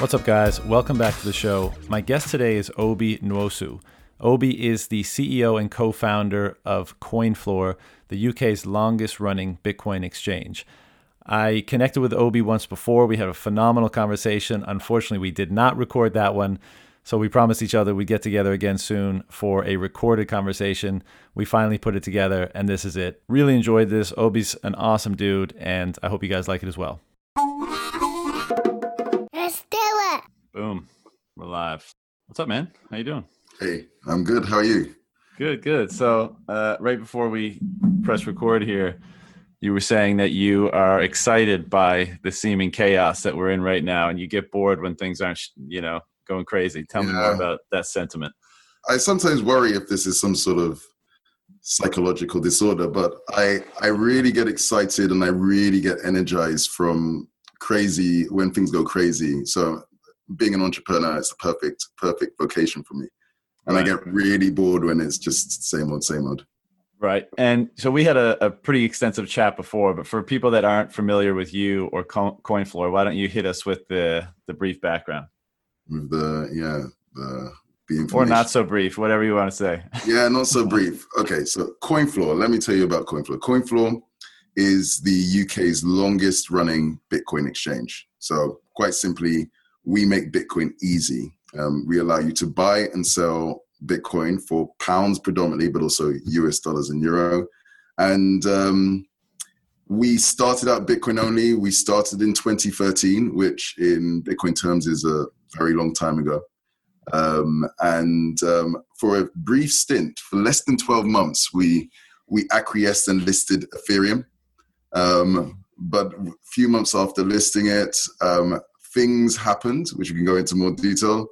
What's up, guys? Welcome back to the show. My guest today is Obi Nwosu. Obi is the CEO and co founder of CoinFloor, the UK's longest running Bitcoin exchange. I connected with Obi once before. We had a phenomenal conversation. Unfortunately, we did not record that one. So we promised each other we'd get together again soon for a recorded conversation. We finally put it together, and this is it. Really enjoyed this. Obi's an awesome dude, and I hope you guys like it as well. Boom. We're live. What's up, man? How you doing? Hey, I'm good. How are you? Good, good. So, uh, right before we press record here, you were saying that you are excited by the seeming chaos that we're in right now, and you get bored when things aren't, you know, going crazy. Tell me more about that sentiment. I sometimes worry if this is some sort of psychological disorder, but I I really get excited and I really get energized from crazy when things go crazy. So being an entrepreneur is the perfect perfect vocation for me. And Right. I get really bored when it's just same old, same old. Right. And so we had a, a pretty extensive chat before, but for people that aren't familiar with you or Co- CoinFloor, why don't you hit us with the the brief background, With the yeah, the the or not so brief, whatever you want to say. Yeah, not so brief. Okay, so CoinFloor. Let me tell you about CoinFloor. CoinFloor is the UK's longest running Bitcoin exchange. So, quite simply, we make Bitcoin easy. Um, we allow you to buy and sell Bitcoin for pounds predominantly, but also US dollars and euro. And um, we started out Bitcoin only. We started in 2013, which in Bitcoin terms is a very long time ago. Um, and um, for a brief stint, for less than 12 months, we we acquiesced and listed Ethereum. Um, but a few months after listing it, um, things happened, which we can go into more detail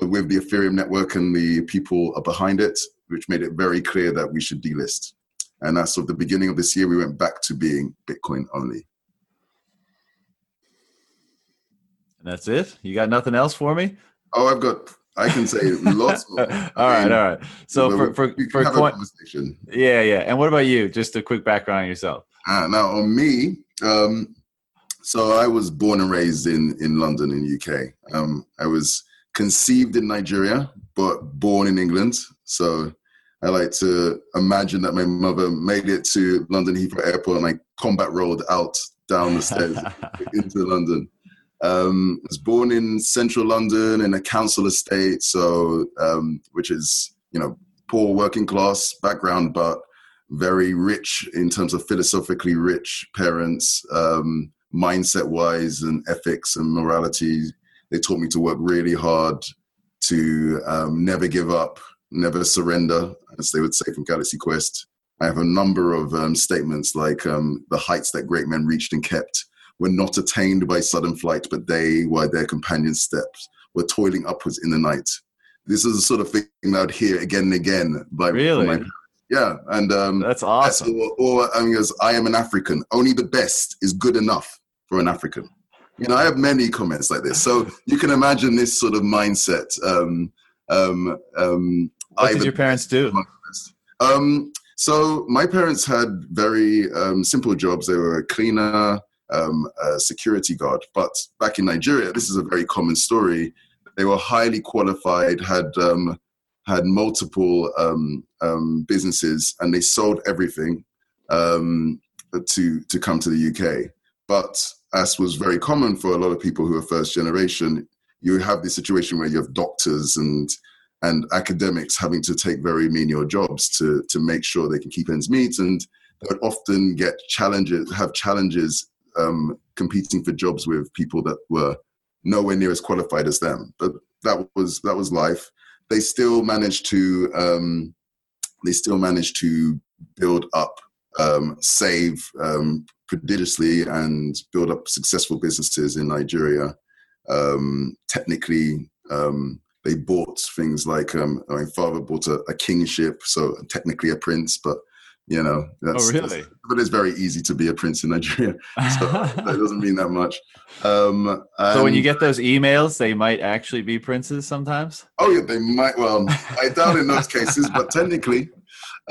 with the Ethereum network and the people behind it, which made it very clear that we should delist. And as of the beginning of this year, we went back to being Bitcoin only. And that's it. You got nothing else for me? Oh, I've got, I can say lots all right, all right. So for for, for coin, conversation. yeah, yeah. And what about you? Just a quick background on yourself. Uh, now on me, um, so I was born and raised in in London, in UK. Um, I was conceived in Nigeria, but born in England. So I like to imagine that my mother made it to London Heathrow Airport and I combat rolled out down the stairs into London. Um, was born in central London in a council estate, so um, which is you know poor working class background, but very rich in terms of philosophically rich parents, um, mindset wise and ethics and morality. They taught me to work really hard, to um, never give up, never surrender, as they would say from Galaxy Quest. I have a number of um, statements like um, the heights that great men reached and kept were not attained by sudden flight, but they, while their companions' steps, were toiling upwards in the night. This is the sort of thing that I'd hear again and again. By Really? my- yeah, and um, That's awesome. or, or I mean, as I am an African. Only the best is good enough for an African. You know, I have many comments like this, so you can imagine this sort of mindset. Um, um, um, What I did your parents do? um, so my parents had very um, simple jobs. They were a cleaner, um, a security guard. But back in Nigeria, this is a very common story. They were highly qualified, had um, had multiple um, um, businesses, and they sold everything um, to to come to the UK. But as was very common for a lot of people who are first generation, you have this situation where you have doctors and and academics having to take very menial jobs to to make sure they can keep ends meet, and they would often get challenges, have challenges um, competing for jobs with people that were nowhere near as qualified as them. But that was that was life. They still managed to um, they still managed to build up, um, save um, prodigiously, and build up successful businesses in Nigeria. Um, technically, um, they bought things like um, my father bought a, a kingship, so technically a prince, but you know, that's, Oh, really? but it's very easy to be a prince in Nigeria, so that doesn't mean that much. Um, so when you get those emails, they might actually be princes sometimes. Oh yeah, they might. Well, I doubt in those cases, but technically,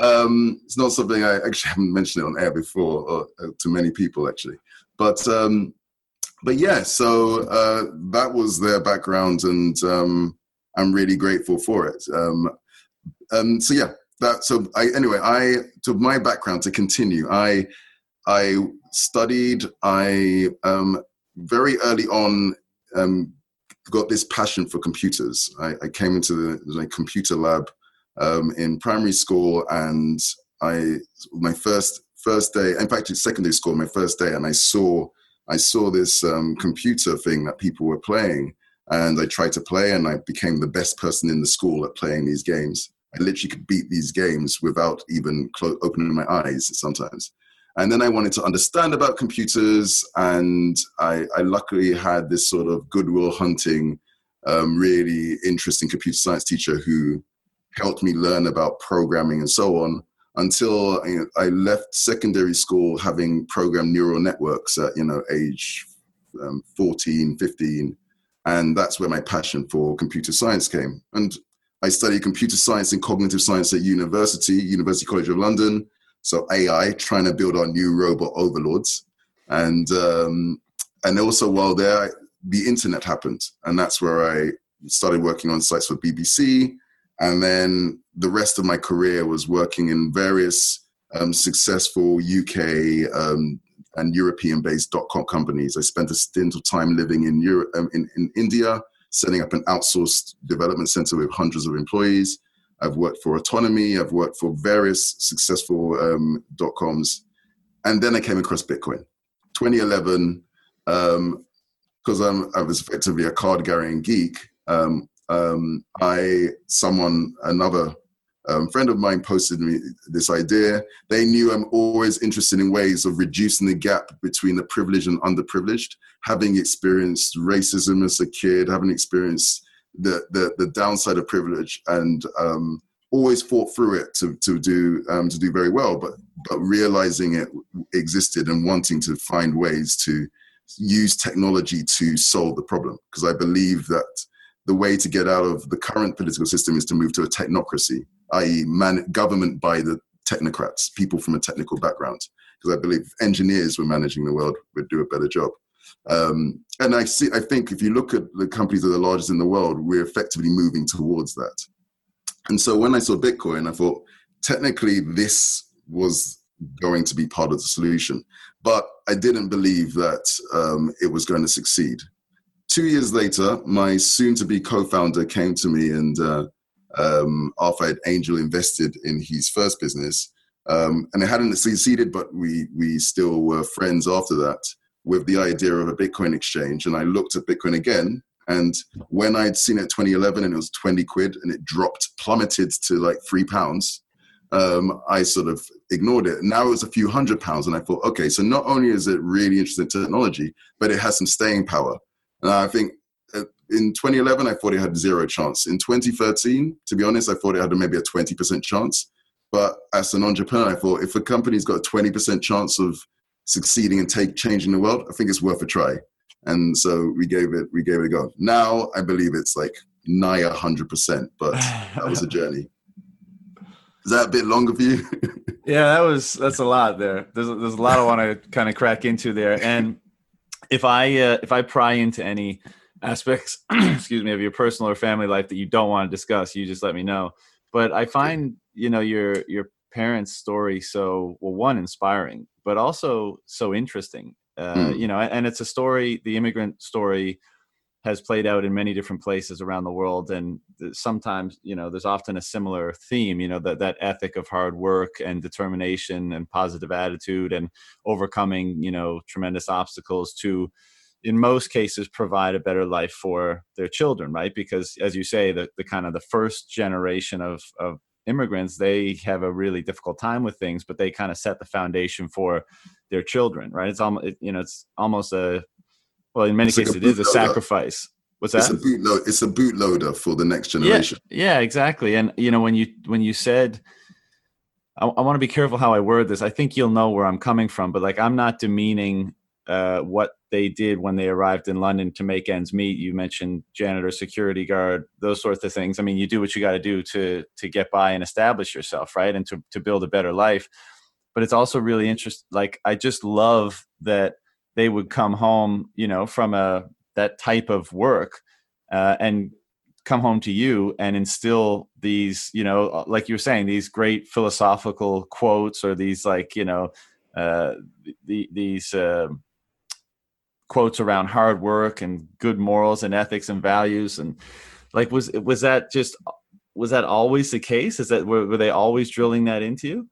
um, it's not something I actually haven't mentioned it on air before or uh, to many people actually. But um, but yeah, so uh, that was their background, and um, I'm really grateful for it. Um, um, so yeah, that. So I anyway, I to my background to continue. I I studied. I um, very early on um, got this passion for computers. I, I came into the, the computer lab um, in primary school, and I my first first day. In fact, in secondary school, my first day, and I saw I saw this um, computer thing that people were playing, and I tried to play, and I became the best person in the school at playing these games. I literally could beat these games without even clo- opening my eyes sometimes. And then I wanted to understand about computers, and I, I luckily had this sort of Good Will Hunting, um, really interesting computer science teacher who helped me learn about programming and so on until you know, I left secondary school having programmed neural networks at you know age um, 14, 15, and that's where my passion for computer science came. And I studied computer science and cognitive science at university, University College of London. So AI, trying to build our new robot overlords, and um, and also while there, the internet happened, and that's where I started working on sites for BBC, and then the rest of my career was working in various um, successful UK um, and European-based dot-com companies. I spent a stint of time living in Europe, um, in, in India, setting up an outsourced development center with hundreds of employees. I've worked for Autonomy. I've worked for various successful um, dot coms, and then I came across Bitcoin. 2011, because um, I was effectively a card carrying geek. Um, um, I someone another um, friend of mine posted me this idea. They knew I'm always interested in ways of reducing the gap between the privileged and underprivileged. Having experienced racism as a kid, having experienced the the, the downside of privilege, and um, always fought through it to to do um, to do very well. But but realizing it existed and wanting to find ways to use technology to solve the problem because I believe that the way to get out of the current political system is to move to a technocracy, i.e., man- government by the technocrats, people from a technical background. Because I believe engineers were managing the world would do a better job. Um, and I see, I think if you look at the companies that are the largest in the world, we're effectively moving towards that. And so when I saw Bitcoin, I thought technically this was going to be part of the solution, but I didn't believe that um, it was going to succeed two years later, my soon-to-be co-founder came to me, and uh, um, after I'd angel invested in his first business, um, and it hadn't succeeded, but we we still were friends after that with the idea of a Bitcoin exchange. And I looked at Bitcoin again, and when I'd seen it 2011 and it was 20 quid, and it dropped, plummeted to like three pounds. Um, I sort of ignored it. Now it was a few hundred pounds, and I thought, okay, so not only is it really interesting technology, but it has some staying power. And I think uh, in 2011, I thought it had zero chance. In 2013, to be honest, I thought it had maybe a 20% chance. But as an entrepreneur, I thought if a company's got a 20% chance of succeeding and take changing the world, I think it's worth a try. And so we gave it we gave it a go. Now I believe it's like nigh hundred percent, but that was a journey. Is that a bit longer for you? yeah, that was that's a lot there. There's there's a lot I want to kind of crack into there, and if I uh, if I pry into any aspects, excuse me, of your personal or family life that you don't want to discuss, you just let me know. But I find you know your your parents' story so well one inspiring, but also so interesting. Uh, mm. You know, and it's a story, the immigrant story has played out in many different places around the world and sometimes you know there's often a similar theme you know that that ethic of hard work and determination and positive attitude and overcoming you know tremendous obstacles to in most cases provide a better life for their children right? Because as you say the, the kind of the first generation of of immigrants they have a really difficult time with things but they kind of set the foundation for their children right? It's almost you know it's almost a well, in many it's cases, like it is a sacrifice. What's that? It's a bootload. It's a bootloader for the next generation. Yeah, yeah, exactly. And you know, when you when you said, I, I want to be careful how I word this. I think you'll know where I'm coming from, but like, I'm not demeaning uh, what they did when they arrived in London to make ends meet. You mentioned janitor, security guard, those sorts of things. I mean, you do what you got to do to to get by and establish yourself, right, and to to build a better life. But it's also really interesting. Like, I just love that they would come home, you know, from a that type of work uh, and come home to you and instill these, you know, uh, like you were saying, these great philosophical quotes or these like, you know, uh, the, these uh, quotes around hard work and good morals and ethics and values and like was was that just was that always the case? Is that were, were they always drilling that into you?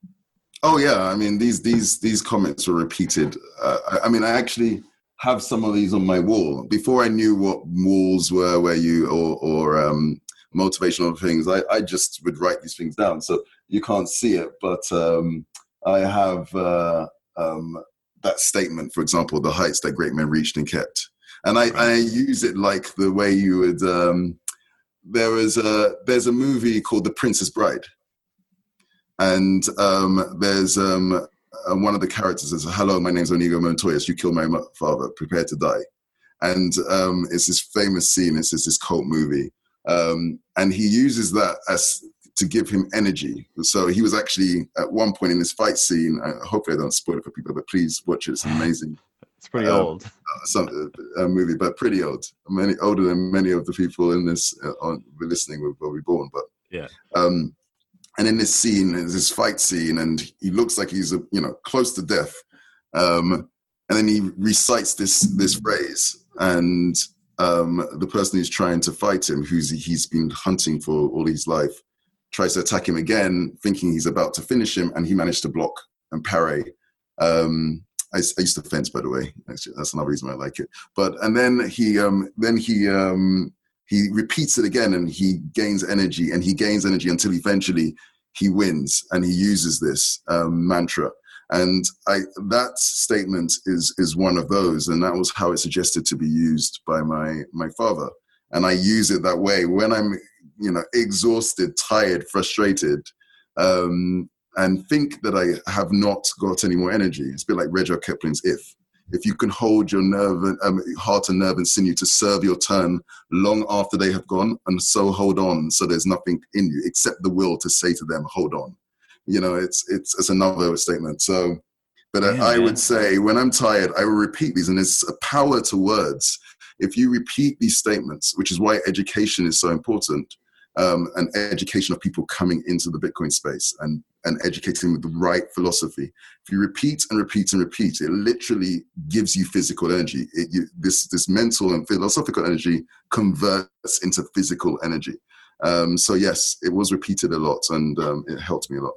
Oh yeah, I mean these these these comments were repeated. Uh, I, I, mean, I actually have some of these on my wall before I knew what walls were, where you or or um, motivational things. I, I just would write these things down, so you can't see it, but um, I have uh, um, that statement, for example, the heights that great men reached and kept, and I, I use it like the way you would. Um, there is a there's a movie called The Princess Bride and um, there's um, one of the characters says, "Hello, my name's Inigo Montoya. You killed my father. Prepare to die." And um, it's this famous scene. It's this, this cult movie, um, and he uses that as to give him energy. So he was actually at one point in this fight scene. Uh, hopefully, I don't spoil it for people, but please watch it. It's amazing. It's pretty um, old. Uh, some uh, movie, but pretty old. Many older than many of the people in this uh, on listening were, were born. But yeah. Um, and in this scene, this fight scene, and he looks like he's you know close to death. Um, and then he recites this this phrase, and um, the person who's trying to fight him, who's he's been hunting for all his life, tries to attack him again, thinking he's about to finish him, and he managed to block and parry. Um, I, I, used to fence, by the way. Actually, That's another reason I like it. But and then he um, then he um, he repeats it again and he gains energy and he gains energy until eventually he wins and he uses this um, mantra. And I, that statement is is one of those and that was how it suggested to be used by my my father. And i use it that way when i'm you know exhausted tired frustrated um, and think that i have not got any more energy. It's a bit like rudyard kipling's if if you can hold your nerve, um, heart and nerve and sinew to serve your turn long after they have gone, and so hold on. So there's nothing in you except the will to say to them, "Hold on." You know, it's it's it's another statement. So, but yeah, I, I would say when I'm tired, I will repeat these, and it's a power to words. If you repeat these statements, which is why education is so important, um, an education of people coming into the Bitcoin space and, and educating with the right philosophy. If you repeat and repeat and repeat, it literally gives you physical energy. It, you, this, this mental and philosophical energy converts into physical energy. Um, so yes, it was repeated a lot and um, it helped me a lot.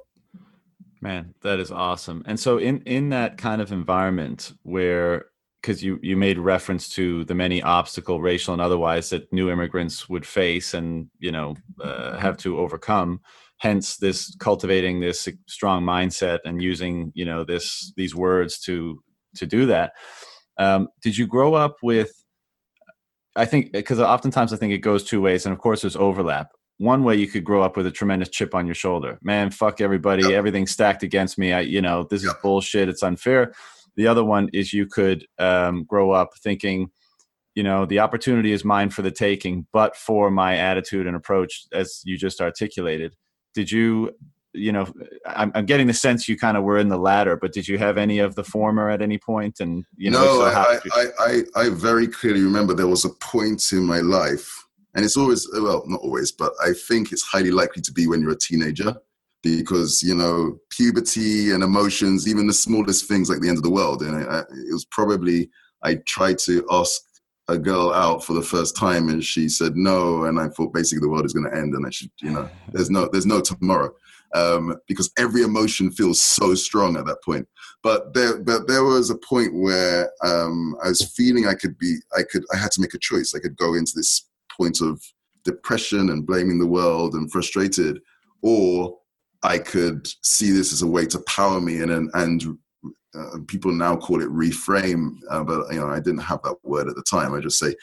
Man, that is awesome. And so in in that kind of environment where because you you made reference to the many obstacle racial and otherwise that new immigrants would face and you know uh, have to overcome hence this cultivating this strong mindset and using you know this these words to to do that um, did you grow up with i think because oftentimes i think it goes two ways and of course there's overlap one way you could grow up with a tremendous chip on your shoulder man fuck everybody yep. everything's stacked against me i you know this yep. is bullshit it's unfair the other one is you could um, grow up thinking, you know, the opportunity is mine for the taking, but for my attitude and approach, as you just articulated. Did you, you know, I'm, I'm getting the sense you kind of were in the latter, but did you have any of the former at any point? And you know, no, so I, I, I, I very clearly remember there was a point in my life and it's always well not always but i think it's highly likely to be when you're a teenager because you know puberty and emotions even the smallest things like the end of the world and it, it was probably i tried to ask a girl out for the first time and she said no and i thought basically the world is going to end and i should you know there's no there's no tomorrow. Um, because every emotion feels so strong at that point. But there but there was a point where um, i was feeling i could be i could i had to make a choice. I could go into this point of depression and blaming the world and frustrated or I could see this as a way to power me and and, and uh, people now call it reframe, uh, but you know I didn't have that word at the time. I just say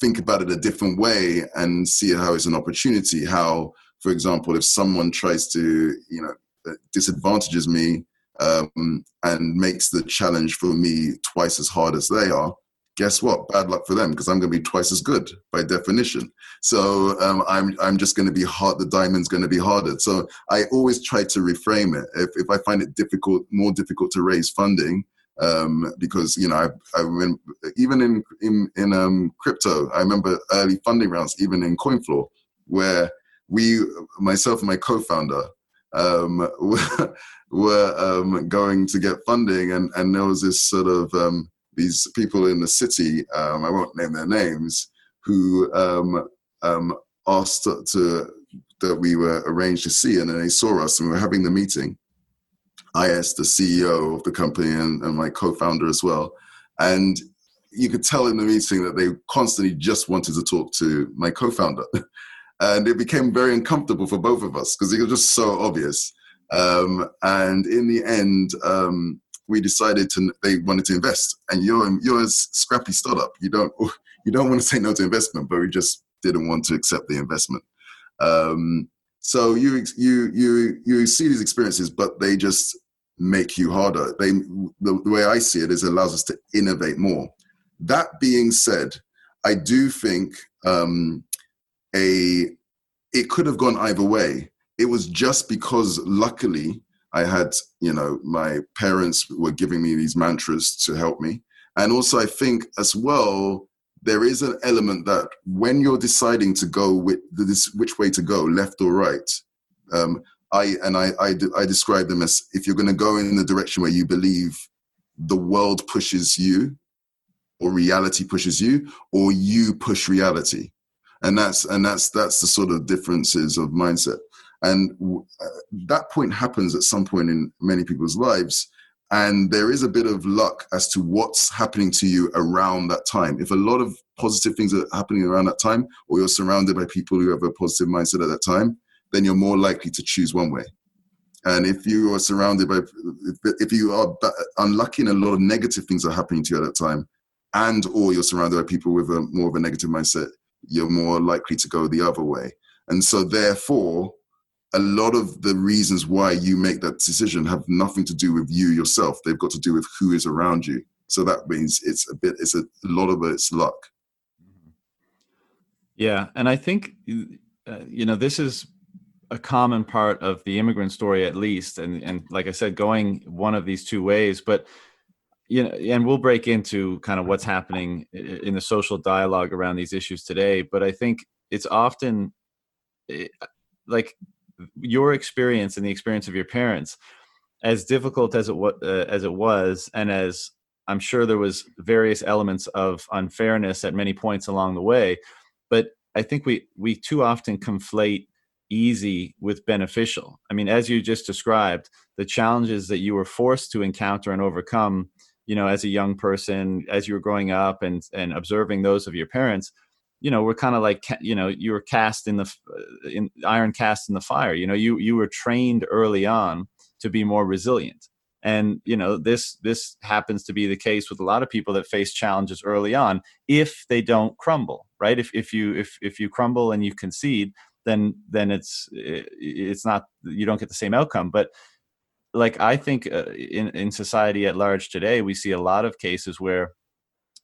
think about it a different way and see how it's an opportunity. How, for example, if someone tries to you know uh, disadvantages me um, and makes the challenge for me twice as hard as they are, guess what? Bad luck for them because I'm going to be twice as good by definition. So um, I'm I'm just going to be hard. The diamond's going to be harder. So I always try to reframe it. If if I find it difficult, more difficult to raise funding, um, because you know I, I went, even in in, in um, crypto, I remember early funding rounds, even in CoinFloor, where we, myself and my co-founder, um, were, were um, going to get funding, and and there was this sort of um, these people in the city, um, I won't name their names, who um, um, asked to that we were arranged to see, and then they saw us, and we were having the meeting. I asked the CEO of the company and, and my co-founder as well, and you could tell in the meeting that they constantly just wanted to talk to my co-founder, and it became very uncomfortable for both of us because it was just so obvious. Um, and in the end, um, we decided to they wanted to invest, and you're you're a scrappy startup. You don't you don't want to say no to investment, but we just didn't want to accept the investment. Um, so you you you you see these experiences, but they just make you harder. They the, the way I see it is it allows us to innovate more. That being said, I do think um, a it could have gone either way. It was just because luckily I had, you know, my parents were giving me these mantras to help me. And also, I think as well, there is an element that when you're deciding to go with this, which way to go, left or right, um, I and I, I, I describe them as if you're going to go in the direction where you believe the world pushes you, or reality pushes you, or you push reality, and that's and that's that's the sort of differences of mindset. And uh, that point happens at some point in many people's lives. And there is a bit of luck as to what's happening to you around that time. If a lot of positive things are happening around that time, or you're surrounded by people who have a positive mindset at that time, then you're more likely to choose one way. And if you are surrounded by, if you are unlucky and a lot of negative things are happening to you at that time, and or you're surrounded by people with a more of a negative mindset, you're more likely to go the other way. And so, therefore, a lot of the reasons why you make that decision have nothing to do with you yourself. They've got to do with who is around you. So that means it's a bit, it's a, a lot of it's luck. Yeah. And I think, uh, you know, this is a common part of the immigrant story, at least. And, and like I said, going one of these two ways, but, you know, and we'll break into kind of what's happening in the social dialogue around these issues today. But I think it's often eh, like your experience and the experience of your parents, as difficult as it was, uh, as it was, and as I'm sure there was various elements of unfairness at many points along the way, but I think we we too often conflate easy with beneficial. I mean, as you just described, the challenges that you were forced to encounter and overcome, you know, as a young person, as you were growing up and and observing those of your parents, you know we're kind of like you know you were cast in the uh, in iron cast in the fire you know you you were trained early on to be more resilient. And you know this this happens to be the case with a lot of people that face challenges early on if they don't crumble right? If if you if if you crumble and you concede then then it's it's not you don't get the same outcome. But like i think uh, in in society at large today we see a lot of cases where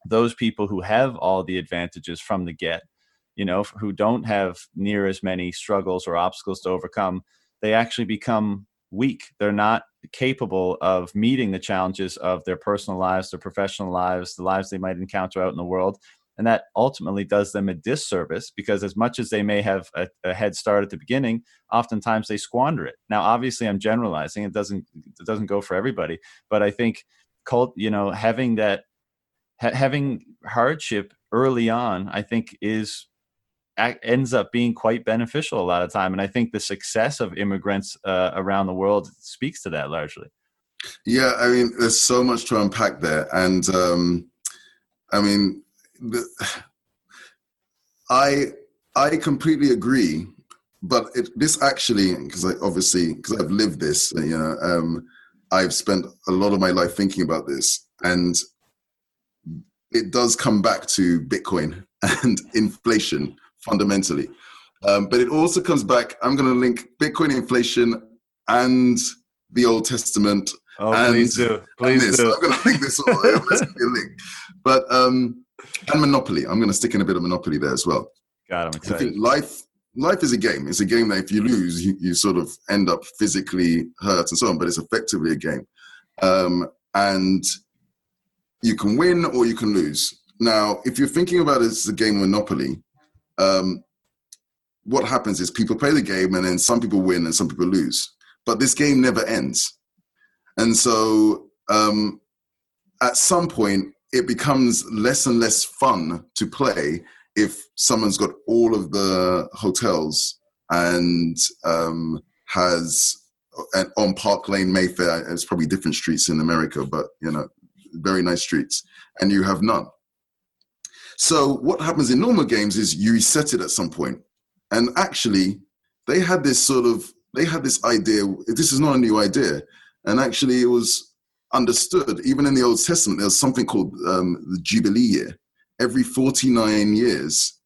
those people who have all the advantages from the get, you know, who don't have near as many struggles or obstacles to overcome, they actually become weak. They're not capable of meeting the challenges of their personal lives, their professional lives, the lives they might encounter out in the world. And that ultimately does them a disservice because, as much as they may have a, a head start at the beginning, oftentimes they squander it. Now, obviously, I'm generalizing; it doesn't it doesn't go for everybody. But I think, cult, you know, having that ha- having hardship early on, I think, is ends up being quite beneficial a lot of time and i think the success of immigrants uh, around the world speaks to that largely. Yeah i mean there's so much to unpack there and um, i mean the, i i completely agree but it, this actually because i obviously because i've lived this you know um, i've spent a lot of my life thinking about this and it does come back to Bitcoin and inflation fundamentally. Um, but it also comes back, I'm going to link Bitcoin inflation and the Old Testament. Oh, and, please do. Please do. I'm going to link this all. Let's be a link. But, um, and Monopoly. I'm going to stick in a bit of Monopoly there as well. God, I'm excited. I think life, life is a game. It's a game that if you lose, you, you sort of end up physically hurt and so on, but it's effectively a game. Um, and you can win or you can lose. Now, if you're thinking about it as a game of Monopoly, um, what happens is people play the game and then some people win and some people lose. But this game never ends. And so um, at some point, it becomes less and less fun to play if someone's got all of the hotels and um, has and on Park Lane, Mayfair. It's probably different streets in America, but you know, very nice streets, and you have none. So what happens in normal games is you reset it at some point, and actually, they had this sort of they had this idea. This is not a new idea, and actually, it was understood even in the Old Testament. There was something called um, the Jubilee year. Every forty nine years,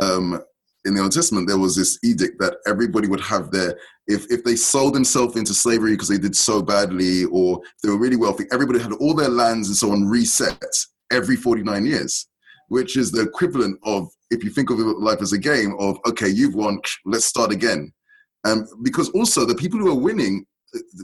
um, in the Old Testament, there was this edict that everybody would have their if if they sold themselves into slavery because they did so badly, or they were really wealthy, everybody had all their lands and so on reset every 49 years, which is the equivalent of if you think of life as a game of okay, you've won, let's start again. Um, because also the people who are winning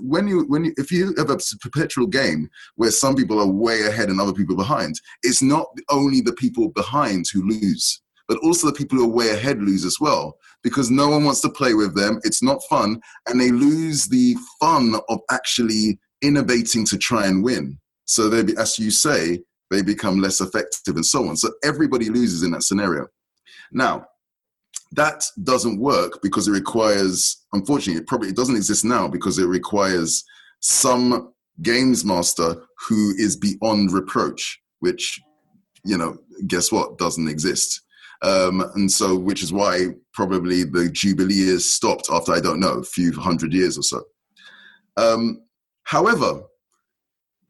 when you when you, if you have a perpetual game where some people are way ahead and other people behind, it's not only the people behind who lose but also the people who are way ahead lose as well because no one wants to play with them. It's not fun, and they lose the fun of actually innovating to try and win. So they, as you say, they become less effective and so on. So everybody loses in that scenario. Now, that doesn't work because it requires, unfortunately, it probably it doesn't exist now because it requires some games master who is beyond reproach, which, you know, guess what, doesn't exist. Um, and so, which is why probably the Jubilee stopped after, I don't know, a few hundred years or so. Um, however,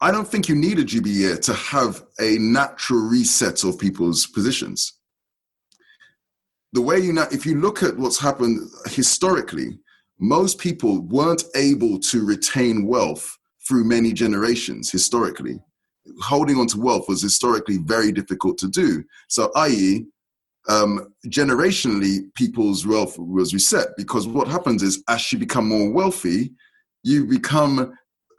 I don't think you need a Jubilee year to have a natural reset of people's positions. The way you, now, if you look at what's happened historically, most people weren't able to retain wealth through many generations historically. Holding on to wealth was historically very difficult to do. So, i.e., um, generationally, people's wealth was reset because what happens is as you become more wealthy, you become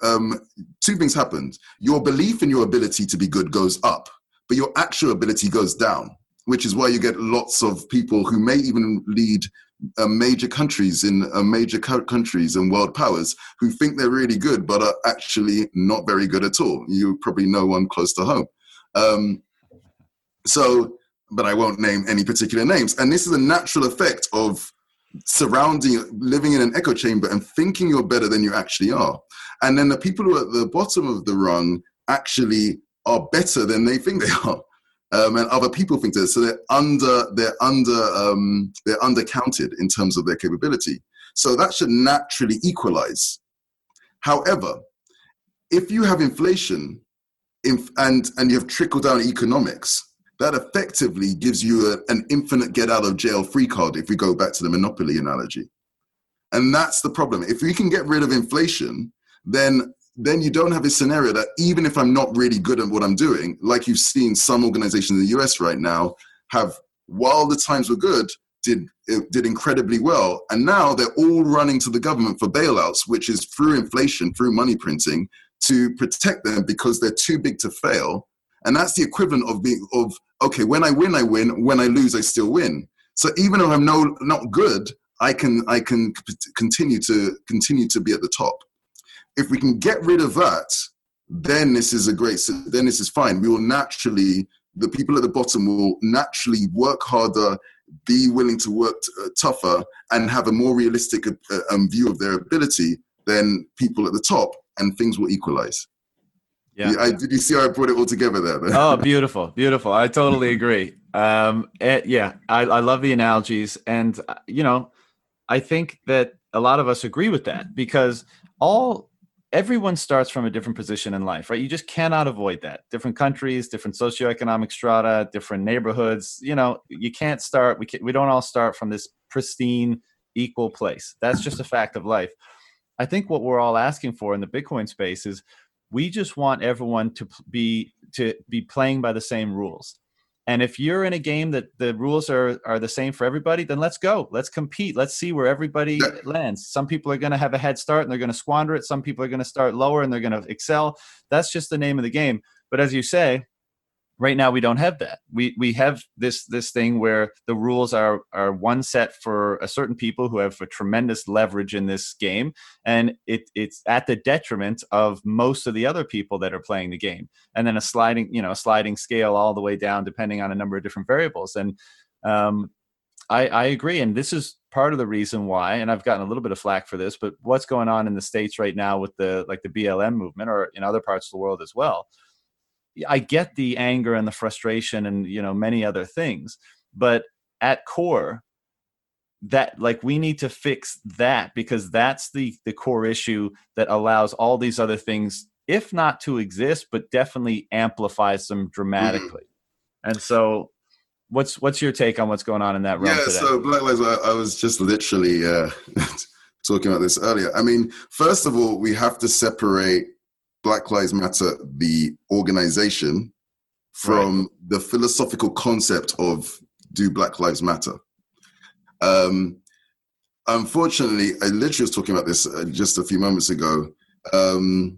um, two things happened. Your belief in your ability to be good goes up, but your actual ability goes down, which is why you get lots of people who may even lead uh, major countries in uh, major countries and world powers who think they're really good but are actually not very good at all. You probably know one close to home. Um, so but I won't name any particular names. And this is a natural effect of surrounding, living in an echo chamber and thinking you're better than you actually are. And then the people who are at the bottom of the rung actually are better than they think they are. Um, and other people think that so they're under they're under um, they're undercounted in terms of their capability. So that should naturally equalize. However, if you have inflation inf- and and you have trickle down economics, that effectively gives you a, an infinite get out of jail free card if we go back to the monopoly analogy. And that's the problem. If we can get rid of inflation then then you don't have a scenario that even if i'm not really good at what i'm doing like you've seen some organizations in the us right now have while the times were good did did incredibly well. And now they're all running to the government for bailouts which is through inflation through money printing to protect them because they're too big to fail. And that's the equivalent of being of okay when i win i win. When i lose i still win. So even if i'm no not good i can i can continue to continue to be at the top. If we can get rid of that then this is a great then this is fine. We will naturally the people at the bottom will naturally work harder be willing to work t- uh, tougher and have a more realistic uh, um, view of their ability than people at the top and things will equalize yeah. I, did you see how I put it all together there? oh, beautiful, beautiful. I totally agree. Um, it, yeah, I, I love the analogies, and uh, you know, I think that a lot of us agree with that because all everyone starts from a different position in life, right? You just cannot avoid that. Different countries, different socioeconomic strata, different neighborhoods. You know, you can't start. We can, we don't all start from this pristine, equal place. That's just a fact of life. I think what we're all asking for in the Bitcoin space is we just want everyone to be to be playing by the same rules. And if you're in a game that the rules are are the same for everybody then let's go. Let's compete. Let's see where everybody lands. Some people are going to have a head start and they're going to squander it. Some people are going to start lower and they're going to excel. That's just the name of the game. But as you say, right now we don't have that. We we have this this thing where the rules are are one set for a certain people who have a tremendous leverage in this game and it it's at the detriment of most of the other people that are playing the game. And then a sliding you know a sliding scale all the way down depending on a number of different variables. And um, I, I agree and this is part of the reason why and i've gotten a little bit of flack for this but what's going on in the states right now with the like the blm movement or in other parts of the world as well I get the anger and the frustration and you know many other things, but at core, that like we need to fix that because that's the the core issue that allows all these other things, if not to exist, but definitely amplifies them mm-hmm. dramatically. Mm-hmm. And so, what's what's your take on what's going on in that realm? Yeah, today? so Black Lives. I, I was just literally uh, talking about this earlier. I mean, first of all, we have to separate Black Lives Matter, the organization, from right. the philosophical concept of do Black Lives Matter. Um, unfortunately, I literally was talking about this uh, just a few moments ago, um,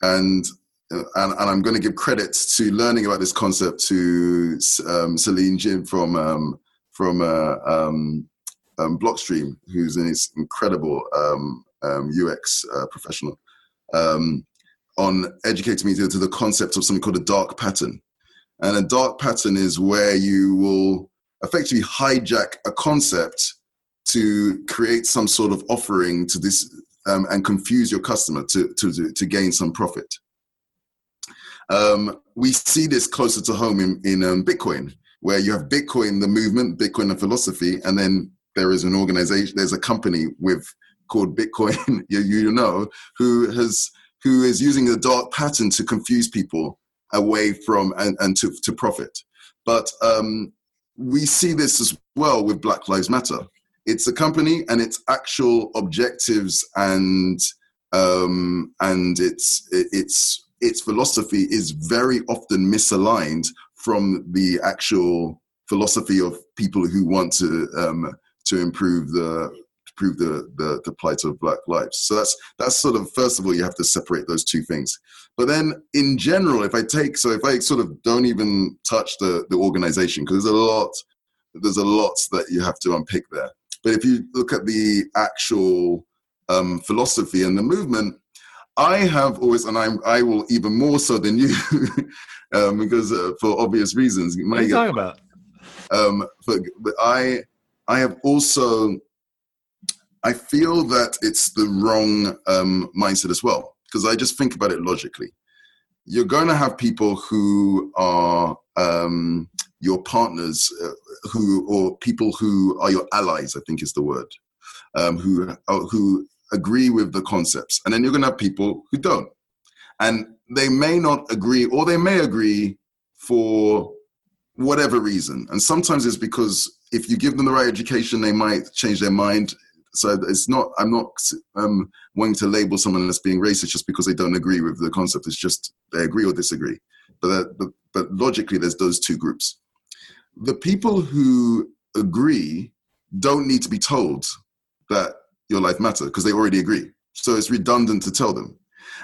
and, uh, and and I'm going to give credit to learning about this concept to um, Celine Jim from um, from uh, um, um, Blockstream, who's an incredible UX uh, professional. Um, on educating me to, to the concept of something called a dark pattern. And a dark pattern is where you will effectively hijack a concept to create some sort of offering to this um, and confuse your customer to, to, to gain some profit. Um, we see this closer to home in, in um, Bitcoin, where you have Bitcoin, the movement, Bitcoin, the philosophy, and then there is an organization, there's a company with called Bitcoin, you, you know, who has who is using a dark pattern to confuse people away from and, and to, to profit. But um, we see this as well with Black Lives Matter. It's a company and its actual objectives and um, and its its its philosophy is very often misaligned from the actual philosophy of people who want to um, to improve the prove the, the, the plight of black lives. So that's that's sort of first of all you have to separate those two things. But then in general, if I take so if I sort of don't even touch the the organization because there's a lot there's a lot that you have to unpick there. But if you look at the actual um, philosophy and the movement, I have always, and I, I will even more so than you, um, because uh, for obvious reasons. What are you talking about? Um, but, but I, I have also I feel that it's the wrong um, mindset as well, because I just think about it logically. You're going to have people who are um, your partners, uh, who or people who are your allies. I think is the word, um, who uh, who agree with the concepts, and then you're going to have people who don't, and they may not agree, or they may agree for whatever reason. And sometimes it's because if you give them the right education, they might change their mind so it's not i'm not um, wanting to label someone as being racist just because they don't agree with the concept. It's just they agree or disagree. But, that, but, but logically there's those two groups. The people who agree don't need to be told that your life matters because they already agree. So it's redundant to tell them.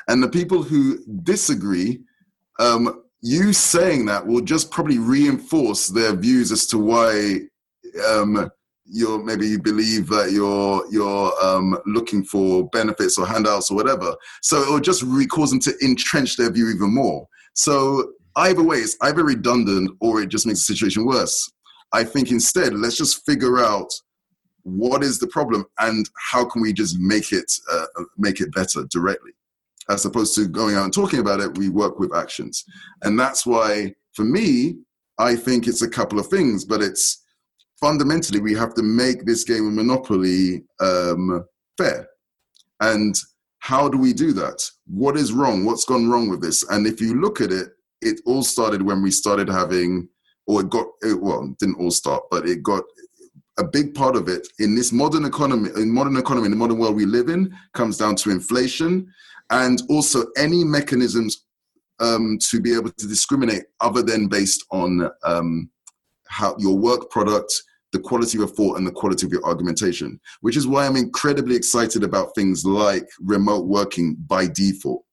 And the people who disagree um, you saying that will just probably reinforce their views as to why um, you're maybe you believe that you're you're um, looking for benefits or handouts or whatever. So it will just really cause them to entrench their view even more. So either way, it's either redundant or it just makes the situation worse. I think instead, let's just figure out what is the problem and how can we just make it uh, make it better directly, as opposed to going out and talking about it. We work with actions, and that's why for me, I think it's a couple of things, but it's fundamentally we have to make this game of Monopoly um, fair. And how do we do that? What is wrong? What's gone wrong with this? And if you look at it, it all started when we started having, or it got, it, well, it didn't all start, but it got a big part of it in this modern economy, in modern economy, in the modern world we live in, comes down to inflation and also any mechanisms um, to be able to discriminate other than based on um, how your work product the quality of your thought and the quality of your argumentation, which is why I'm incredibly excited about things like remote working by default.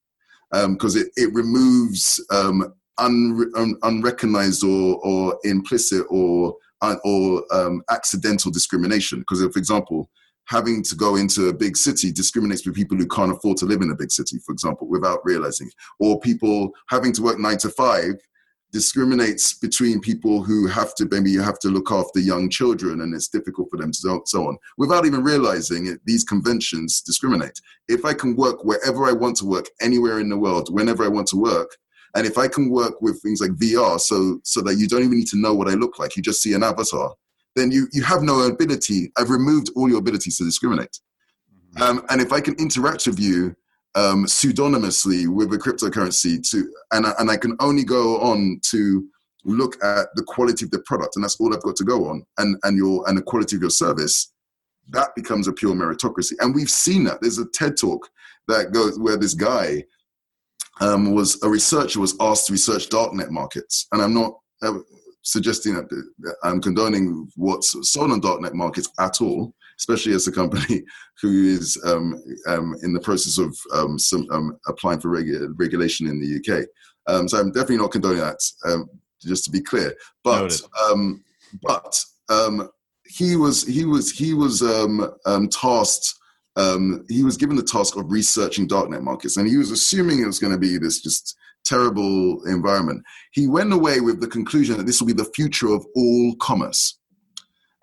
because um, it, it removes um, un, un, unrecognized or, or implicit or, uh, or um, accidental discrimination. Because, for example, having to go into a big city discriminates with people who can't afford to live in a big city, for example, without realizing, or people having to work nine to five discriminates between people who have to maybe you have to look after young children and it's difficult for them to so, so on without even realizing it these conventions discriminate if i can work wherever i want to work anywhere in the world whenever i want to work and if i can work with things like vr so so that you don't even need to know what i look like you just see an avatar then you, you have no ability. I've removed all your abilities to discriminate. Mm-hmm. Um, and if I can interact with you um, pseudonymously with a cryptocurrency to, and I, and I can only go on to look at the quality of the product, and that's all I've got to go on, and and your and the quality of your service, that becomes a pure meritocracy. And we've seen that. There's a TED talk that goes where this guy um, was a researcher was asked to research darknet markets, and I'm not. Uh, suggesting that I'm condoning what's sold on darknet markets at all, especially as a company who is um, um, in the process of um, some, um, applying for regu- regulation in the UK. Um, so I'm definitely not condoning that, um, just to be clear. But but he was he was he was tasked. he was given the task of researching darknet markets, and he was assuming it was going to be this just terrible environment. He went away with the conclusion that this will be the future of all commerce.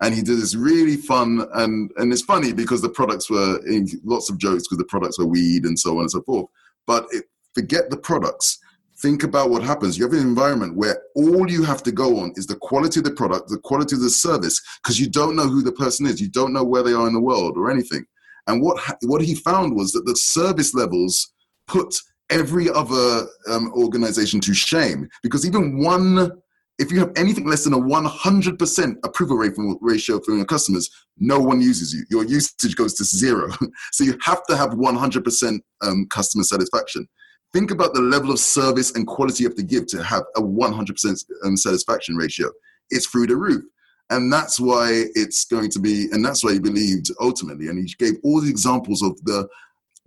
And he did this really fun, and, and it's funny because the products were in lots of jokes because the products were weed and so on and so forth. But it, forget the products. Think about what happens. You have an environment where all you have to go on is the quality of the product, the quality of the service, because you don't know who the person is, you don't know where they are in the world or anything. And what what he found was that the service levels put every other um, organization to shame because even one if you have anything less than a 100% approval rate from, ratio from your customers no one uses you. Your usage goes to zero. So you have to have 100% um, customer satisfaction. Think about the level of service and quality have to give to have a 100% um, satisfaction ratio. It's through the roof. And that's why it's going to be and that's why he believed ultimately and he gave all the examples of the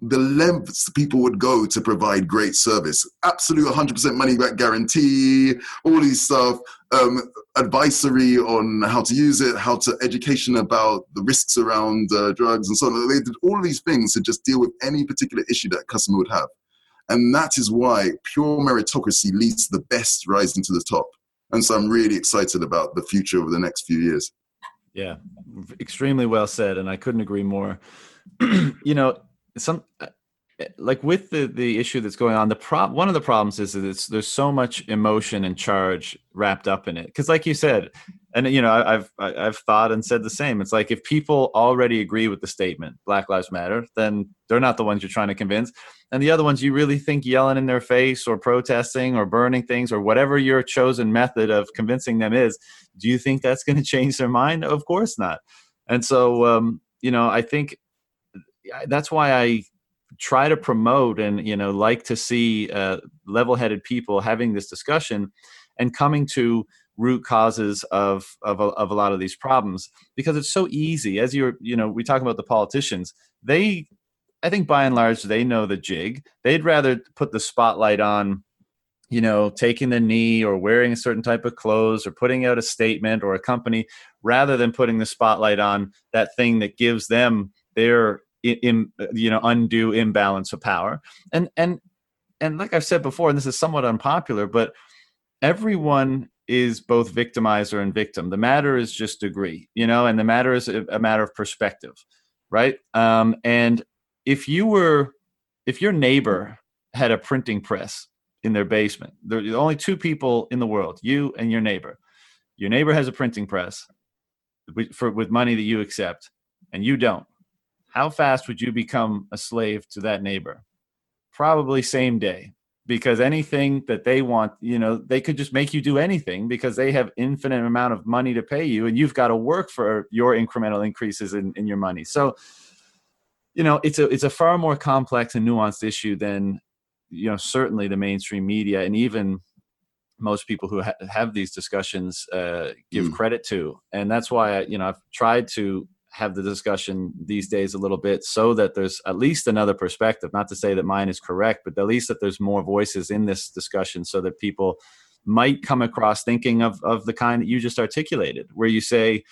the lengths people would go to provide great service. Absolute 100% money back guarantee, all these stuff, um, advisory on how to use it, how to education about the risks around uh, drugs and so on. They did all these things to just deal with any particular issue that customer would have. And that is why pure meritocracy leads to the best rising to the top. And so I'm really excited about the future over the next few years. Yeah, extremely well said. And I couldn't agree more. you know, some uh, like with the the issue that's going on the prop one of the problems is that it's there's so much emotion and charge wrapped up in it. Because like you said and you know i've i've thought and said the same. It's like if people already agree with the statement black lives matter then they're not the ones you're trying to convince. And the other ones you really think yelling in their face or protesting or burning things or whatever your chosen method of convincing them is do you think that's going to change their mind? Of course not. And so um, you know i think that's why I try to promote and you know like to see uh, level-headed people having this discussion and coming to root causes of, of a, of a lot of these problems. Because it's so easy as you're you know we talk about the politicians they i think by and large they know the jig. They'd rather put the spotlight on you know taking the knee or wearing a certain type of clothes or putting out a statement or a company rather than putting the spotlight on that thing that gives them their in, you know undue imbalance of power. And and and like i've said before and this is somewhat unpopular but everyone is both victimizer and victim. The matter is just degree you know and the matter is a, a matter of perspective right? Um, and if you were if your neighbor had a printing press in their basement there are only two people in the world you and your neighbor. Your neighbor has a printing press for with money that you accept and you don't how fast would you become a slave to that neighbor? Probably same day because anything that they want, you know, they could just make you do anything because they have infinite amount of money to pay you and you've got to work for your incremental increases in, in your money. So, you know, it's a it's a far more complex and nuanced issue than, you know, certainly the mainstream media and even most people who ha- have these discussions uh, give mm. credit to. And that's why, I, you know, I've tried to have the discussion these days a little bit so that there's at least another perspective. Not to say that mine is correct, but at least that there's more voices in this discussion so that people might come across thinking of, of the kind that you just articulated, where you say,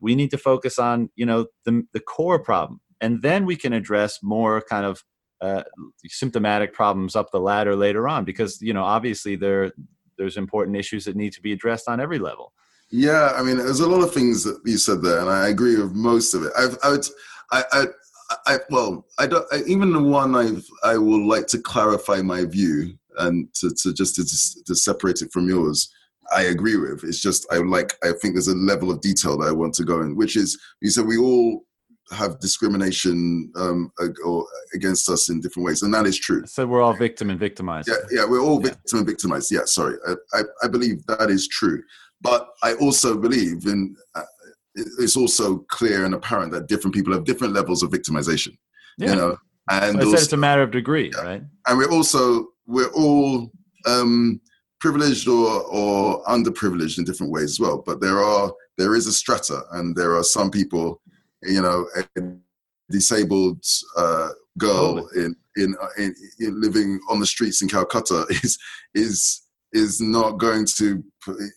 we need to focus on, you know, the, the core problem. And then we can address more kind of uh, symptomatic problems up the ladder later on, because, you know, obviously there, there's important issues that need to be addressed on every level. Yeah, I mean, there's a lot of things that you said there, and I agree with most of it. I've, I would, I, I, I well, I don't. I, even the one I, I will like to clarify my view and to, to just to, to separate it from yours. I agree with. It's just I like. I think there's a level of detail that I want to go in, which is you said we all have discrimination um, or against us in different ways, and that is true. So we're all victim and victimized. Yeah, yeah, we're all victim and victimized. Yeah, sorry, I, I, I believe that is true. But I also believe in uh, it's also clear and apparent that different people have different levels of victimization. Yeah. You know, and so said it's a matter of degree, yeah. right? And we're also we're all um, privileged or or underprivileged in different ways as well. But there are there is a strata, and there are some people, you know, a disabled uh, girl in, in, in in living on the streets in Calcutta is is is not going to,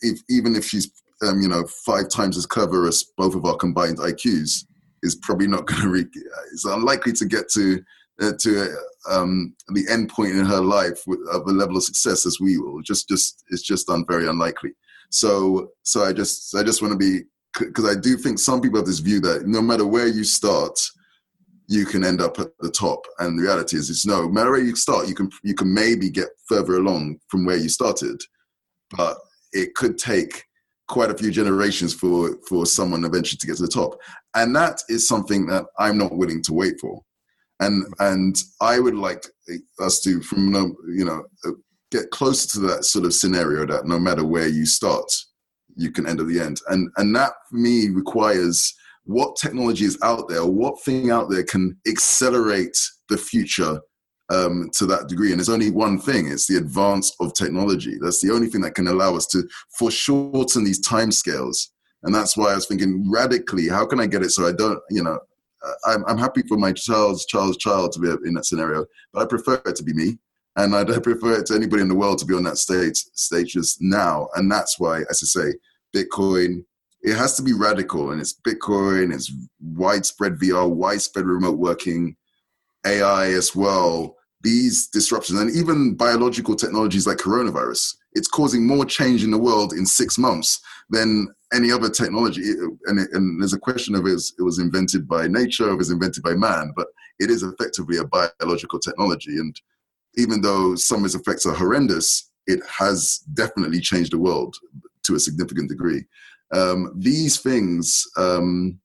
if, even if she's, um, you know, five times as clever as both of our combined IQs, is probably not going to. Re- it's unlikely to get to uh, to um, the end point in her life of a level of success as we will. Just, just it's just un- very unlikely. So, so I just, I just want to be because I do think some people have this view that no matter where you start, you can end up at the top. And the reality is, it's no, no matter where you start, you can you can maybe get further along from where you started, but it could take quite a few generations for for someone eventually to get to the top. And that is something that I'm not willing to wait for. And and I would like us to, from you know, get closer to that sort of scenario that no matter where you start, you can end at the end. And and that for me requires what technology is out there, what thing out there can accelerate the future um, to that degree. And there's only one thing: it's the advance of technology. That's the only thing that can allow us to foreshorten these time scales. And that's why I was thinking radically: how can I get it so I don't, you know, I'm, I'm happy for my child's child's child to be in that scenario, but I prefer it to be me. And I don't prefer it to anybody in the world to be on that stage, stage just now. And that's why, as I say, Bitcoin, it has to be radical and it's bitcoin it's widespread vr widespread remote working ai as well these disruptions and even biological technologies like coronavirus it's causing more change in the world in six months than any other technology. And, it, and there's a question of is it was invented by nature it was invented by man but it is effectively a biological technology. And even though some of its effects are horrendous it has definitely changed the world to a significant degree. Um, these things um,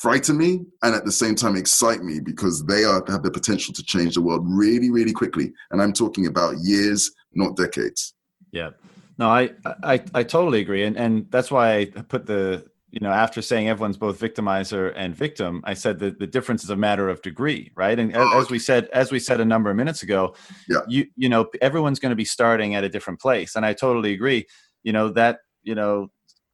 frighten me and at the same time excite me because they are have the potential to change the world really, really quickly. And I'm talking about years, not decades. Yeah. No, I, I, I totally agree. And, and that's why I put the, you know, after saying everyone's both victimizer and victim, I said that the difference is a matter of degree, right? And oh, as we said, as we said a number of minutes ago, yeah. you, you know, everyone's going to be starting at a different place. And I totally agree. You know, that, you know,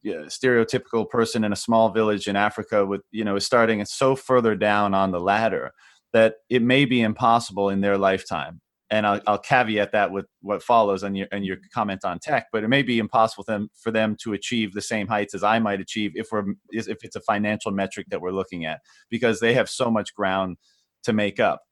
stereotypical person in a small village in Africa with you know is starting so further down on the ladder that it may be impossible in their lifetime. And I'll, I'll caveat that with what follows on your and your comment on tech, but it may be impossible for them for them to achieve the same heights as I might achieve if we're if it's a financial metric that we're looking at because they have so much ground to make up.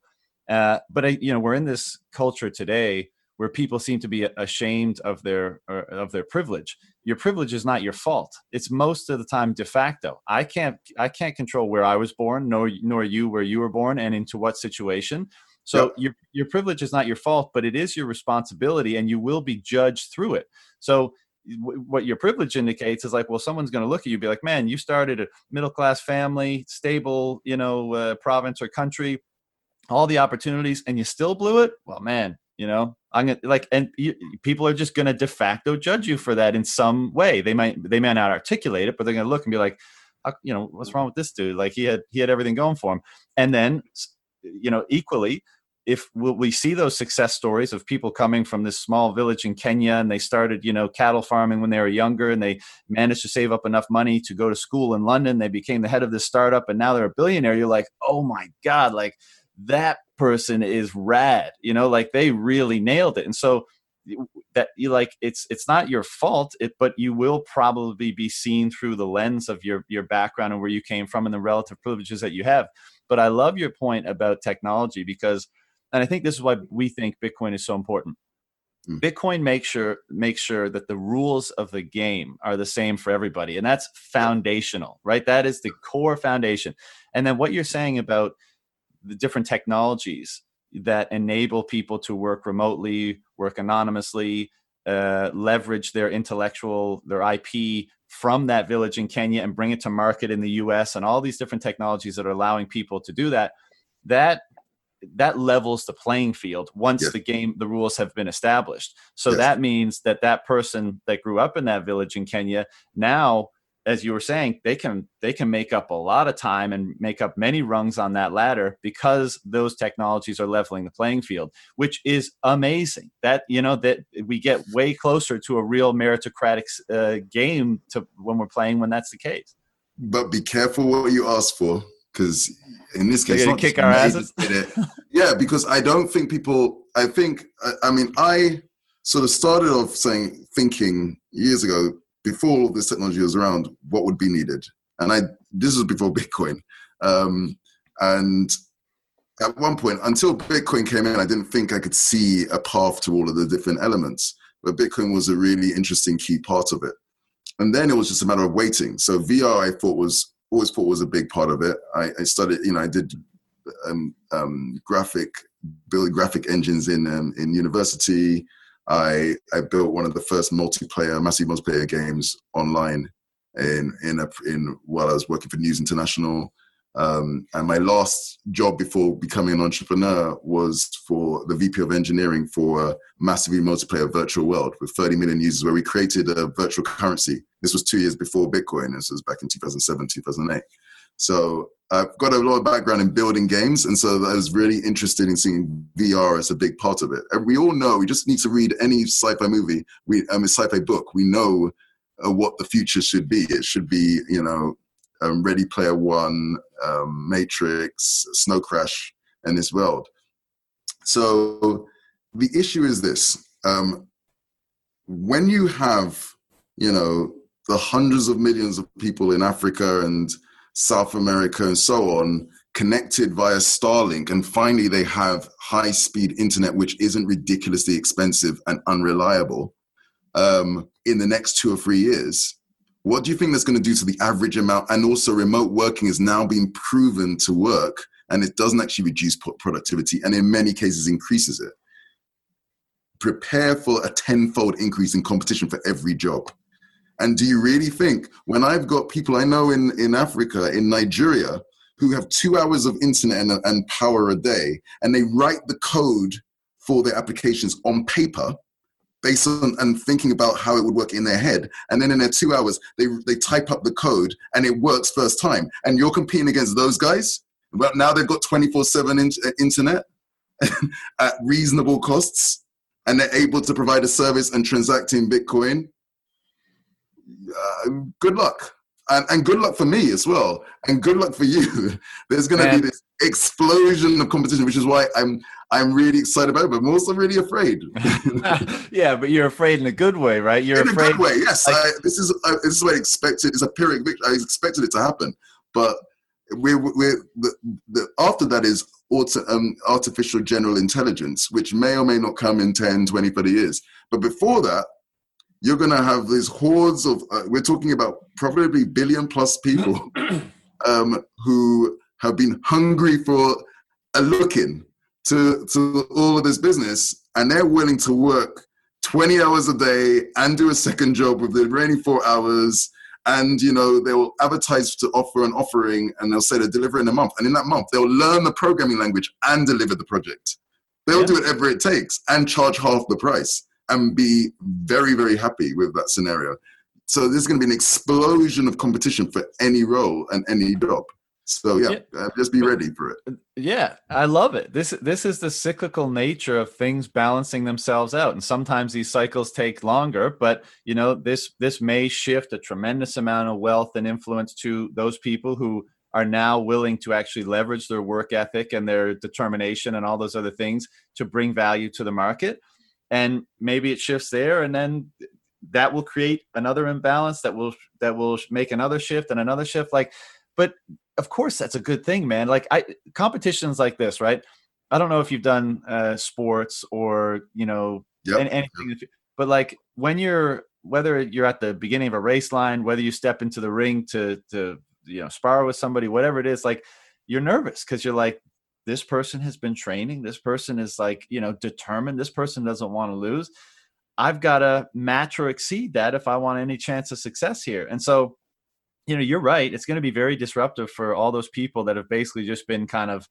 Uh, but I, you know, we're in this culture today where people seem to be ashamed of their of their privilege your privilege is not your fault. It's most of the time de facto. I can't i can't control where i was born nor nor you where you were born and into what situation. So yep. your your privilege is not your fault but it is your responsibility and you will be judged through it. So w- what your privilege indicates is like well someone's going to look at you be like man you started a middle class family stable you know uh, province or country all the opportunities and you still blew it? Well man you know i'm gonna like and you, people are just gonna de facto judge you for that in some way. They might they may not articulate it but they're gonna look and be like you know what's wrong with this dude? Like he had he had everything going for him. And then you know equally if we see those success stories of people coming from this small village in Kenya and they started, you know, cattle farming when they were younger and they managed to save up enough money to go to school in London, they became the head of this startup and now they're a billionaire, you're like, "Oh my god, like that person is rad." You know, like they really nailed it. And so that you like it's it's not your fault it but you will probably be seen through the lens of your your background and where you came from and the relative privileges that you have but i love your point about technology because and I think this is why we think Bitcoin is so important. Mm. Bitcoin makes sure makes sure that the rules of the game are the same for everybody, and that's foundational, right? That is the core foundation. And then what you're saying about the different technologies that enable people to work remotely, work anonymously, uh, leverage their intellectual, their IP from that village in Kenya and bring it to market in the US, and all these different technologies that are allowing people to do that. That that levels the playing field once yes. the game the rules have been established so yes. that means that that person that grew up in that village in kenya now as you were saying they can they can make up a lot of time and make up many rungs on that ladder because those technologies are leveling the playing field which is amazing that you know that we get way closer to a real meritocratic uh, game to when we're playing when that's the case but be careful what you ask for because in this case, not kick our asses. yeah, because I don't think people. I think. I, I, mean, I sort of started off saying, thinking years ago, before all this technology was around, what would be needed, and I. This was before Bitcoin, um, and at one point, until Bitcoin came in, I didn't think I could see a path to all of the different elements. But Bitcoin was a really interesting key part of it. And then it was just a matter of waiting. So VR, I thought was always thought was a big part of it. I, I studied, you know, I did um, um, graphic, build graphic engines in um, in university. I I built one of the first multiplayer, massive multiplayer games online in in a, in while I was working for News International. Um, and my last job before becoming an entrepreneur was for the VP of engineering for a massively multiplayer virtual world with 30 million users, where we created a virtual currency. This was two years before Bitcoin. This was back in 2007, 2008. So I've got a lot of background in building games, and so I was really interested in seeing VR as a big part of it. And we all know we just need to read any sci-fi movie, we um, a sci-fi book. We know uh, what the future should be. It should be, you know, um, Ready Player One, um, Matrix, Snow Crash, and this world. So the issue is this: um, when you have, you know, the hundreds of millions of people in Africa and South America and so on connected via Starlink, and finally they have high speed internet, which isn't ridiculously expensive and unreliable um, in the next two or three years. What do you think that's going to do to the average amount? And also, remote working is now being proven to work, and it doesn't actually reduce productivity, and in many cases increases it. Prepare for a tenfold increase in competition for every job. And do you really think when I've got people I know in, in Africa, in Nigeria, who have two hours of internet and, and power a day, and they write the code for their applications on paper, based on and thinking about how it would work in their head. And then in their two hours, they, they type up the code and it works first time. And you're competing against those guys. But now they've got 24 7 in, uh, internet at reasonable costs and they're able to provide a service and transact in Bitcoin. Uh, good luck. And, and good luck for me as well. And good luck for you. There's going to be this explosion of competition, which is why I'm I'm really excited about it, but I'm also really afraid. yeah, but you're afraid in a good way, right? You're in afraid. a good way, yes. Like, I, this is uh, this is what I expected. It's a pyrrhic victory. I expected it to happen, but we're, we're the, the, after that is auto, um, artificial general intelligence, which may or may not come in 10, 20, 30 years. But before that, you're going to have these hordes of, uh, we're talking about probably billion plus people um, who have been hungry for a look in to, to all of this business and they're willing to work 20 hours a day and do a second job with the remaining four hours and you know they'll advertise to offer an offering and they'll say they deliver in a month and in that month they'll learn the programming language and deliver the project they'll yeah. do whatever it takes and charge half the price and be very very happy with that scenario so there's going to be an explosion of competition for any role and any job So yeah, yeah. Uh, just be ready for it. Yeah, I love it. This this is the cyclical nature of things balancing themselves out, and sometimes these cycles take longer. But you know, this this may shift a tremendous amount of wealth and influence to those people who are now willing to actually leverage their work ethic and their determination and all those other things to bring value to the market. And maybe it shifts there, and then that will create another imbalance that will that will make another shift and another shift. Like, but of course that's a good thing, man. Like I competitions like this, right? I don't know if you've done uh, sports or you know yep. anything, but like when you're whether you're at the beginning of a race line, whether you step into the ring to to you know spar with somebody, whatever it is, like you're nervous because you're like this person has been training, this person is like you know determined, this person doesn't want to lose. I've got to match or exceed that if I want any chance of success here. And so you know, you're right. It's going to be very disruptive for all those people that have basically just been kind of,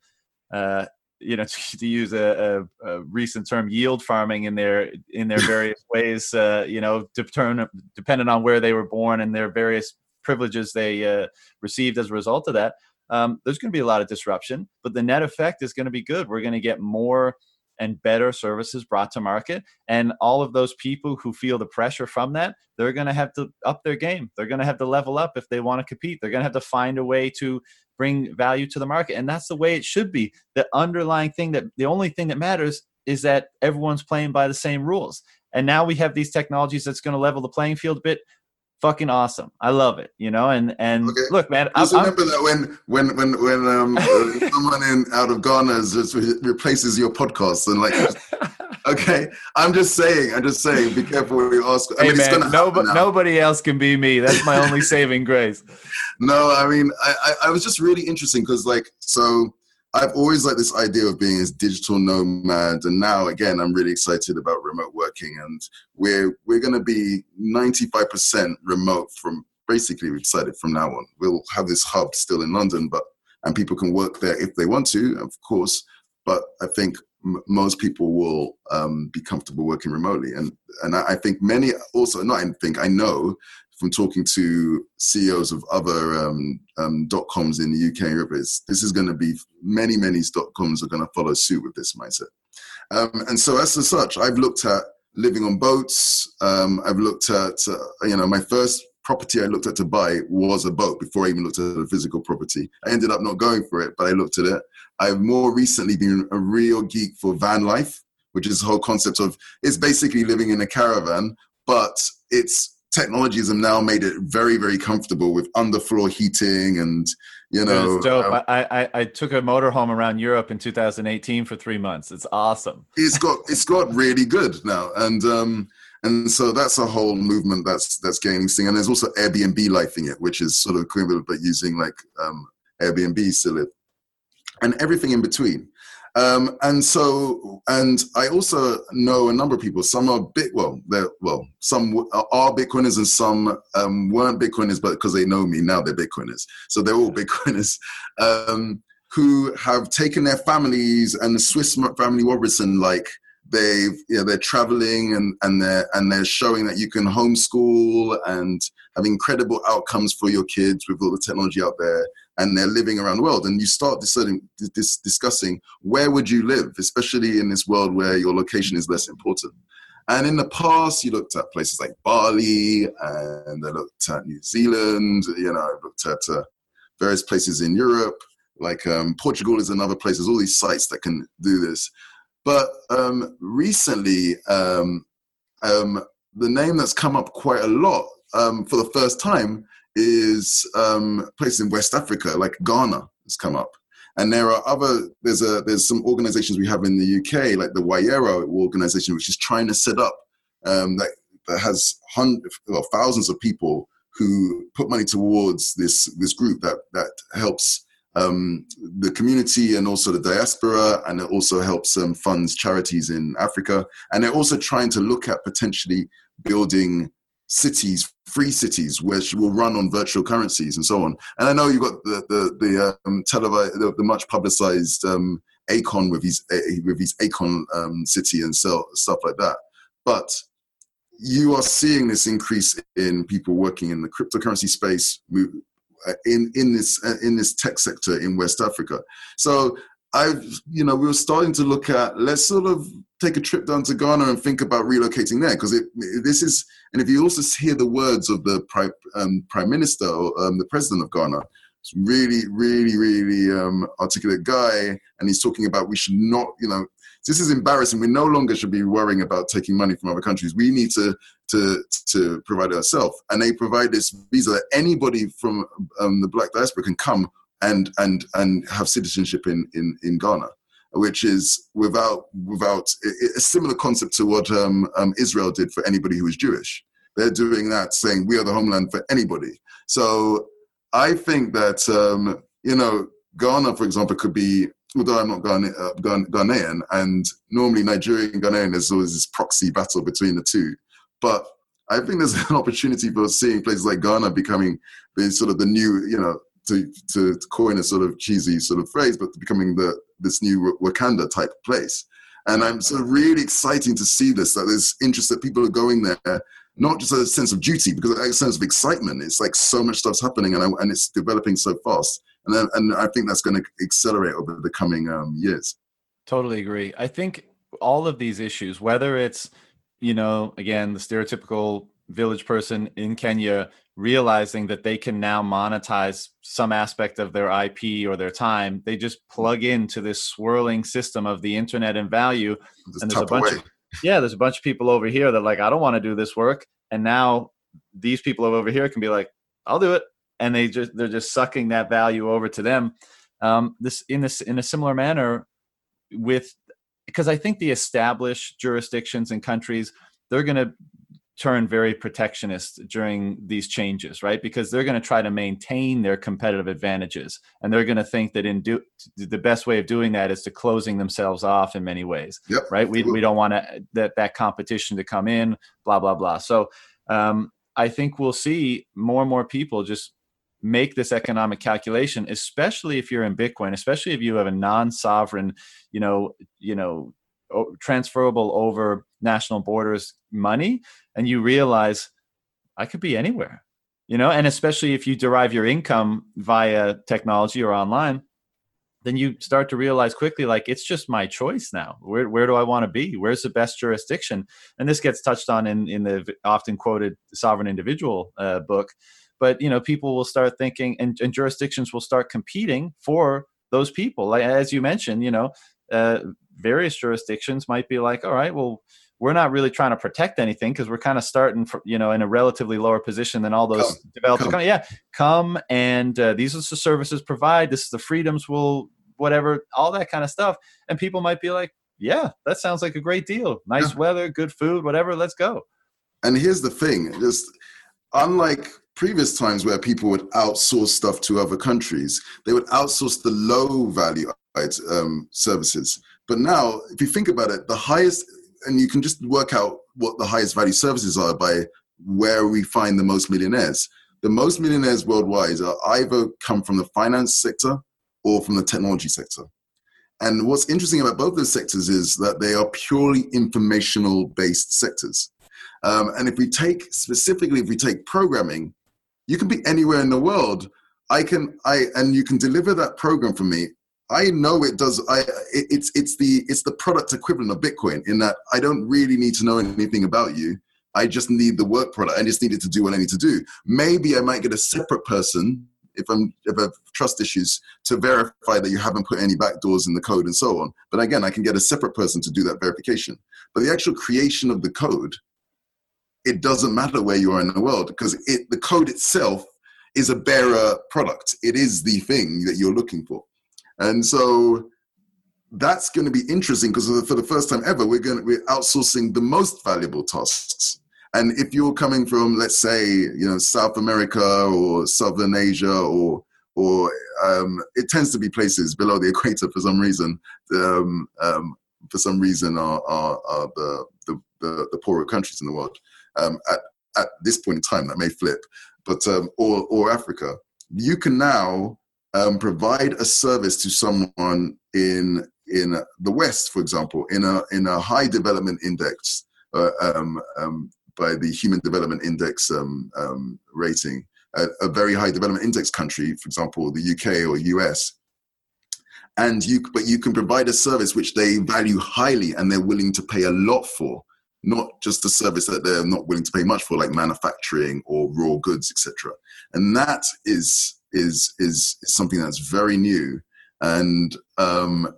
uh, you know, to, to use a, a, a, recent term, yield farming in their in their various ways. Uh, you know, dependent dependent on where they were born and their various privileges they uh, received as a result of that. Um, there's going to be a lot of disruption, but the net effect is going to be good. We're going to get more and better services brought to market. And all of those people who feel the pressure from that, they're going to have to up their game. They're going to have to level up if they want to compete. They're going to have to find a way to bring value to the market. And that's the way it should be. The underlying thing that the only thing that matters is that everyone's playing by the same rules. And now we have these technologies that's going to level the playing field a bit fucking awesome. I love it, you know. And and okay. look, man, just I'm, remember I'm, that when when when when um someone in out of Ghana just replaces your podcast and like, okay, I'm just saying, I'm just saying, be careful what you ask. I hey mean, man, nobody nobody else can be me. That's my only saving grace. No, I mean, I I, I was just really interesting because like so I've always liked this idea of being as digital nomad, and now again, I'm really excited about remote working, and we're we're going to be 95% remote from basically we've decided from now on. We'll have this hub still in London, but and people can work there if they want to, of course. But I think m- most people will um, be comfortable working remotely, and and I, I think many also not I think I know from talking to CEOs of other um, um, dot coms in the UK is this is going to be many, many dot coms are going to follow suit with this mindset. Um, and so, as such, I've looked at living on boats. Um, I've looked at, uh, you know, my first property I looked at to buy was a boat before I even looked at a physical property. I ended up not going for it, but I looked at it. I've more recently been a real geek for van life, which is the whole concept of it's basically living in a caravan, but it's technologies have now made it very very comfortable with underfloor heating and you know dope. Um, I, I i took a motorhome around europe in 2018 for three months. It's awesome. It's got it's got really good now. And um and so that's a whole movement that's that's gaining steam. And there's also airbnb lifing it which is sort of equivalent but using like um airbnb still and everything in between um, and so, and I also know a number of people. Some are big, well, they're well, some are Bitcoiners and some um, weren't Bitcoiners, but because they know me now, they're Bitcoiners. So they're all Bitcoiners um, who have taken their families and the Swiss family Robertson, like they've, you know, they're traveling and and they're and they're showing that you can homeschool and have incredible outcomes for your kids with all the technology out there and they're living around the world. And you start dis- discussing where would you live, especially in this world where your location is less important. And in the past, you looked at places like Bali, and I looked at New Zealand. You know, I looked at uh, various places in Europe, like um, Portugal is another place. There's all these sites that can do this. But um, recently, um, um the name that's come up quite a lot um, for the first time is um, places in West Africa, like Ghana has come up. And there are other, there's a there's some organizations we have in the UK, like the Wayero organization, which is trying to set up um, that, that has hundreds, well, thousands of people who put money towards this this group that that helps um, the community and also the diaspora, and it also helps um, funds charities in Africa. And they're also trying to look at potentially building cities, free cities, which will run on virtual currencies and so on. And I know you've got the the the um, televi- the, the much publicized um, Akon with his with his Akon um, city and so, stuff like that. But you are seeing this increase in people working in the cryptocurrency space, in in this uh, in this tech sector in West Africa. So I've, you know, we were starting to look at let's sort of take a trip down to Ghana and think about relocating there because this is, and if you also hear the words of the prime, um, prime minister or um, the president of Ghana, it's really, really, really um, articulate guy, and he's talking about we should not, you know, this is embarrassing. We no longer should be worrying about taking money from other countries. We need to to to provide it ourselves, and they provide this visa that anybody from um, the Black diaspora can come and and and have citizenship in in in Ghana, which is without without a similar concept to what um, um, Israel did for anybody who was Jewish. They're doing that, saying we are the homeland for anybody. So I think that um, you know Ghana, for example, could be. Although I'm not Ghana, uh, Ghanaian, and normally Nigerian Ghanaian, there's always this proxy battle between the two. But I think there's an opportunity for seeing places like Ghana becoming the sort of the new, you know, to, to coin a sort of cheesy sort of phrase, but becoming the this new Wakanda type place. And I'm sort of really exciting to see this, that there's interest that people are going there, not just a sense of duty, because a sense of excitement. It's like so much stuff's happening and, I, and it's developing so fast. And, then, and I think that's going to accelerate over the coming um, years. Totally agree. I think all of these issues, whether it's, you know, again, the stereotypical village person in Kenya realizing that they can now monetize some aspect of their IP or their time. They just plug into this swirling system of the internet and value. Just and there's a bunch away. of yeah, there's a bunch of people over here that like, I don't want to do this work. And now these people over here can be like, I'll do it. And they just they're just sucking that value over to them. Um, this in this in a similar manner with because I think the established jurisdictions and countries they're going to turn very protectionist during these changes right? Because they're going to try to maintain their competitive advantages and they're going to think that in do the best way of doing that is to closing themselves off in many ways yep. right? We, we don't want to, that that competition to come in blah blah blah. So um, i think we'll see more and more people just make this economic calculation especially if you're in bitcoin especially if you have a non-sovereign you know you know transferable over national borders money and you realize i could be anywhere you know? And especially if you derive your income via technology or online then you start to realize quickly like it's just my choice now. Where, where do i want to be? Where's the best jurisdiction? And this gets touched on in, in the often quoted sovereign individual uh, book but you know people will start thinking and, and jurisdictions will start competing for those people. Like as you mentioned you know uh, various jurisdictions might be like, all right, well, we're not really trying to protect anything because we're kind of starting, for, you know, in a relatively lower position than all those come, developers. Come. Yeah, come and uh, these are the services provide. This is the freedoms will whatever, all that kind of stuff. And people might be like, yeah, that sounds like a great deal. Nice yeah. weather, good food, whatever. Let's go. And here's the thing: just unlike previous times where people would outsource stuff to other countries, they would outsource the low value um, services but now, if you think about it, the highest, and you can just work out what the highest value services are by where we find the most millionaires. The most millionaires worldwide are either come from the finance sector or from the technology sector. And what's interesting about both those sectors is that they are purely informational based sectors. Um, and if we take specifically, if we take programming, you can be anywhere in the world. I can, I, and you can deliver that program for me I know it does. I it, it's it's the it's the product equivalent of Bitcoin in that I don't really need to know anything about you. I just need the work product. I just need it to do what I need to do. Maybe I might get a separate person if I'm if I have trust issues to verify that you haven't put any backdoors in the code and so on. But again, I can get a separate person to do that verification. But the actual creation of the code, it doesn't matter where you are in the world because it the code itself is a bearer product. It is the thing that you're looking for. And so that's going to be interesting because for the first time ever, we're going to, we're outsourcing the most valuable tasks. And if you're coming from, let's say, you know, South America or Southern Asia or or um, it tends to be places below the equator for some reason. Um, um, for some reason, are, are, are the, the, the, the, poorer countries in the world. Um, at, at this point in time, that may flip, but um, or or Africa. You can now um, provide a service to someone in in the West, for example, in a in a high development index uh, um, um, by the Human Development Index um, um, rating, a, a very high development index country, for example, the UK or US, and you but you can provide a service which they value highly and they're willing to pay a lot for not just a service that they're not willing to pay much for like manufacturing or raw goods etc and that is is is, is something that's very new and um,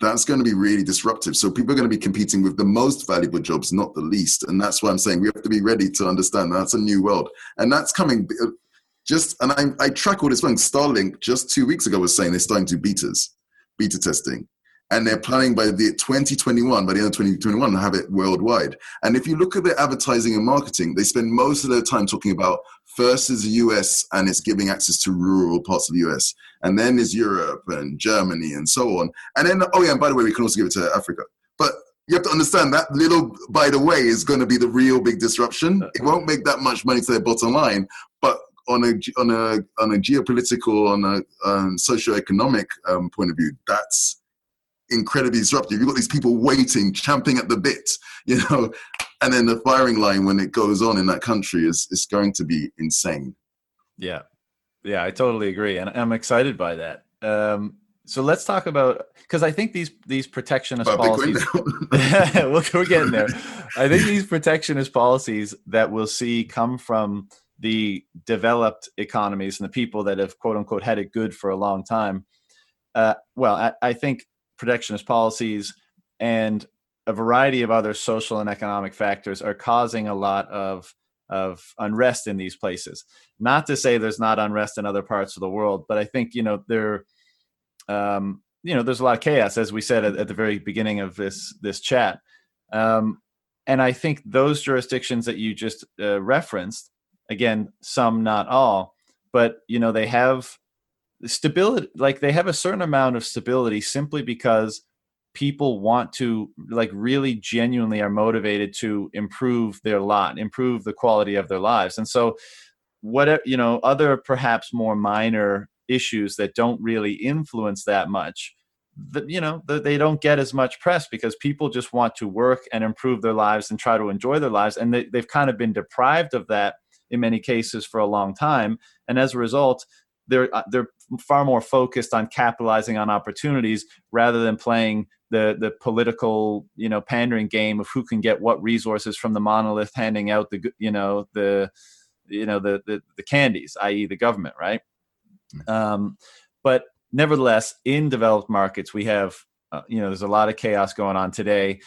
that's going to be really disruptive. So people are going to be competing with the most valuable jobs, not the least. And that's why I'm saying we have to be ready to understand that's a new world. And that's coming uh, just, and I, I track all this one. Starlink just two weeks ago was saying they're starting to betas, beta testing. And they're planning by the 2021, by the end of 2021, to have it worldwide. And if you look at their advertising and marketing, they spend most of their time talking about first is the US and it's giving access to rural parts of the US. And then is Europe and Germany and so on. And then, oh yeah, and by the way, we can also give it to Africa. But you have to understand that little, by the way, is going to be the real big disruption. It won't make that much money to their bottom line, but on a on a on a geopolitical, on a um, socioeconomic um, point of view, that's incredibly disruptive. You've got these people waiting, champing at the bit, you know, and then the firing line when it goes on in that country is is going to be insane. Yeah, yeah, I totally agree, and I'm excited by that. Um, so let's talk about because I think these these protectionist about policies. we're getting there. I think these protectionist policies that we'll see come from the developed economies and the people that have quote unquote had it good for a long time. Uh, well, I, I think protectionist policies and a variety of other social and economic factors are causing a lot of of unrest in these places. Not to say there's not unrest in other parts of the world, but I think you know there, um, you know, there's a lot of chaos, as we said at, at the very beginning of this this chat, um, and I think those jurisdictions that you just uh, referenced, again, some not all, but you know they have stability like they have a certain amount of stability simply because people want to like really genuinely are motivated to improve their lot improve the quality of their lives. And so whatever you know other perhaps more minor issues that don't really influence that much that you know they don't get as much press because people just want to work and improve their lives and try to enjoy their lives. And they, they've kind of been deprived of that in many cases for a long time. And as a result they're uh, they're far more focused on capitalizing on opportunities rather than playing the the political you know pandering game of who can get what resources from the monolith handing out the you know the you know the the, the candies i.e the government right mm. um, but nevertheless in developed markets we have uh, you know there's a lot of chaos going on today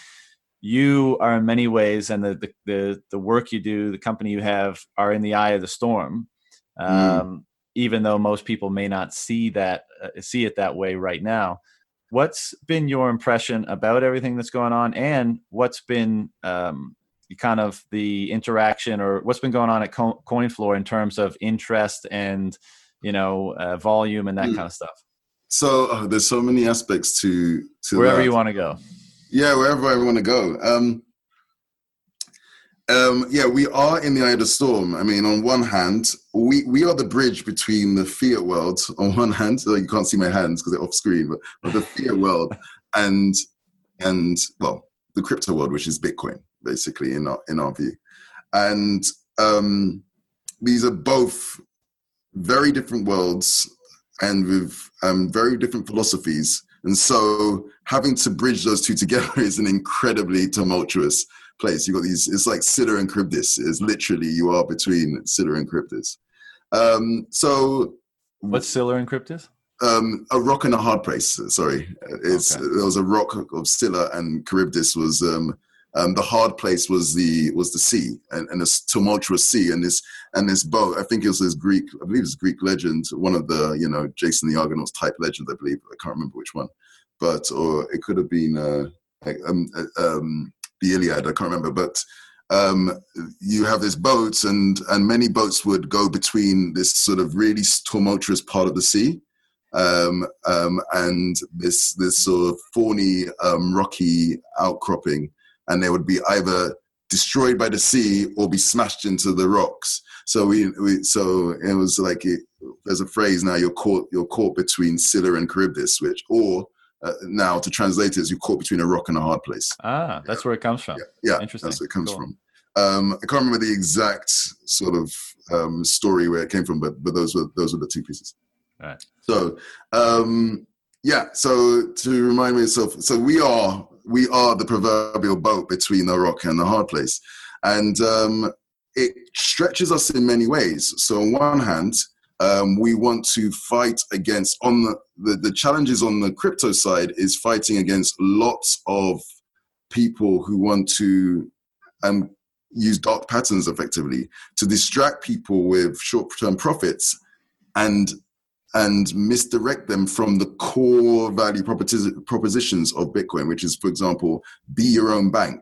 you are in many ways and the, the the the, work you do the company you have are in the eye of the storm mm. um, mm even though most people may not see that uh, see it that way right now what's been your impression about everything that's going on and what's been um, kind of the interaction or what's been going on at Co- coinfloor in terms of interest and you know uh, volume and that mm. kind of stuff so uh, there's so many aspects to, to wherever that. you want to go yeah wherever i want to go um, um, yeah, we are in the eye of the storm. I mean, on one hand, we, we are the bridge between the fiat world, on one hand, so you can't see my hands because they're off screen, but, but the fiat world and, and, well, the crypto world, which is Bitcoin, basically, in our, in our view. And um, these are both very different worlds and with um, very different philosophies. And so having to bridge those two together is an incredibly tumultuous place. You've got these. It's like Scylla and Charybdis. It's literally you are between Scylla and Charybdis. Um, so what's Scylla and Charybdis? Um, a rock and a hard place. Sorry, it's okay. there was a rock of Scylla and Charybdis was um, um, the hard place was the was the sea and, and this tumultuous sea and this and this boat. I think it was this Greek. I believe it's Greek legend. One of the you know Jason the Argonauts type legend. I believe I can't remember which one, but or it could have been. Uh, um, uh, um, the Iliad. I can't remember, but um, you have this boat, and and many boats would go between this sort of really tumultuous part of the sea, um, um, and this this sort of thorny, um, rocky outcropping, and they would be either destroyed by the sea or be smashed into the rocks. So we, we so it was like it, there's a phrase now you're caught you're caught between Scylla and Charybdis, which or uh, now to translate it as you caught between a rock and a hard place. Ah, that's yeah. where it comes from. Yeah, yeah interesting. That's where it comes cool. from. Um, I can't remember the exact sort of um, story where it came from, but but those were those were the two pieces. All right. So um, yeah, so to remind myself, so we are we are the proverbial boat between the rock and the hard place, and um, it stretches us in many ways. So on one hand, um, we want to fight against on the, the, the challenges on the crypto side is fighting against lots of people who want to um, use dark patterns effectively to distract people with short-term profits and and misdirect them from the core value propositions of Bitcoin, which is, for example, be your own bank.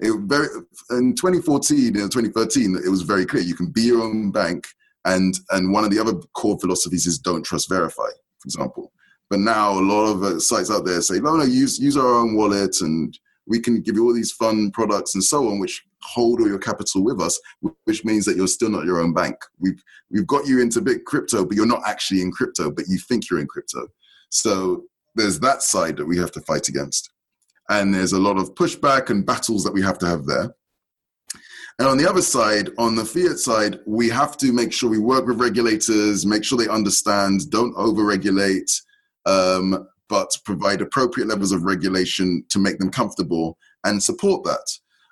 It very, in 2014 and 2013, it was very clear you can be your own bank, and and one of the other core philosophies is don't trust, verify, for example. But now a lot of uh, sites out there say, no, no, use use our own wallet and we can give you all these fun products and so on, which hold all your capital with us, which means that you're still not your own bank. We've we've got you into big crypto, but you're not actually in crypto, but you think you're in crypto. So there's that side that we have to fight against. And there's a lot of pushback and battles that we have to have there. And on the other side, on the fiat side, we have to make sure we work with regulators, make sure they understand, don't overregulate, um, but provide appropriate levels of regulation to make them comfortable and support that.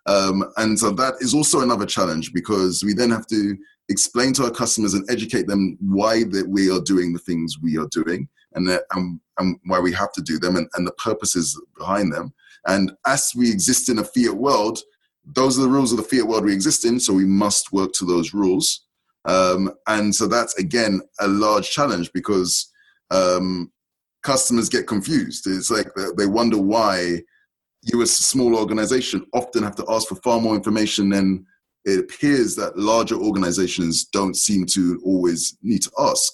Um, and so that is also another challenge because we then have to explain to our customers and educate them why that we are doing the things we are doing and, that, and, and why we have to do them and, and the purposes behind them. And as we exist in a fiat world, those are the rules of the fiat world we exist in, so we must work to those rules. Um, and so that's again a large challenge because um, customers get confused. It's like they wonder why you, as a small organization, often have to ask for far more information than it appears that larger organizations don't seem to always need to ask.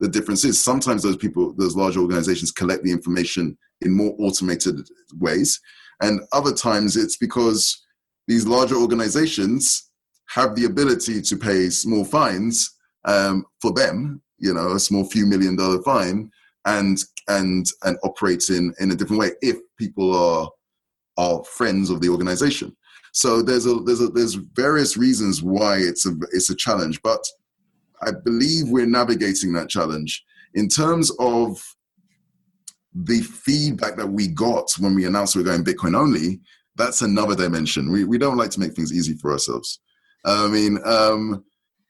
The difference is sometimes those people, those large organizations, collect the information in more automated ways, and other times it's because these larger organizations have the ability to pay small fines um, for them, you know, a small few million dollar fine, and and and operate in in a different way if people are are friends of the organization. So there's a there's a there's various reasons why it's a it's a challenge, but I believe we're navigating that challenge in terms of the feedback that we got when we announced we we're going Bitcoin only. That's another dimension. We we don't like to make things easy for ourselves. I mean, um,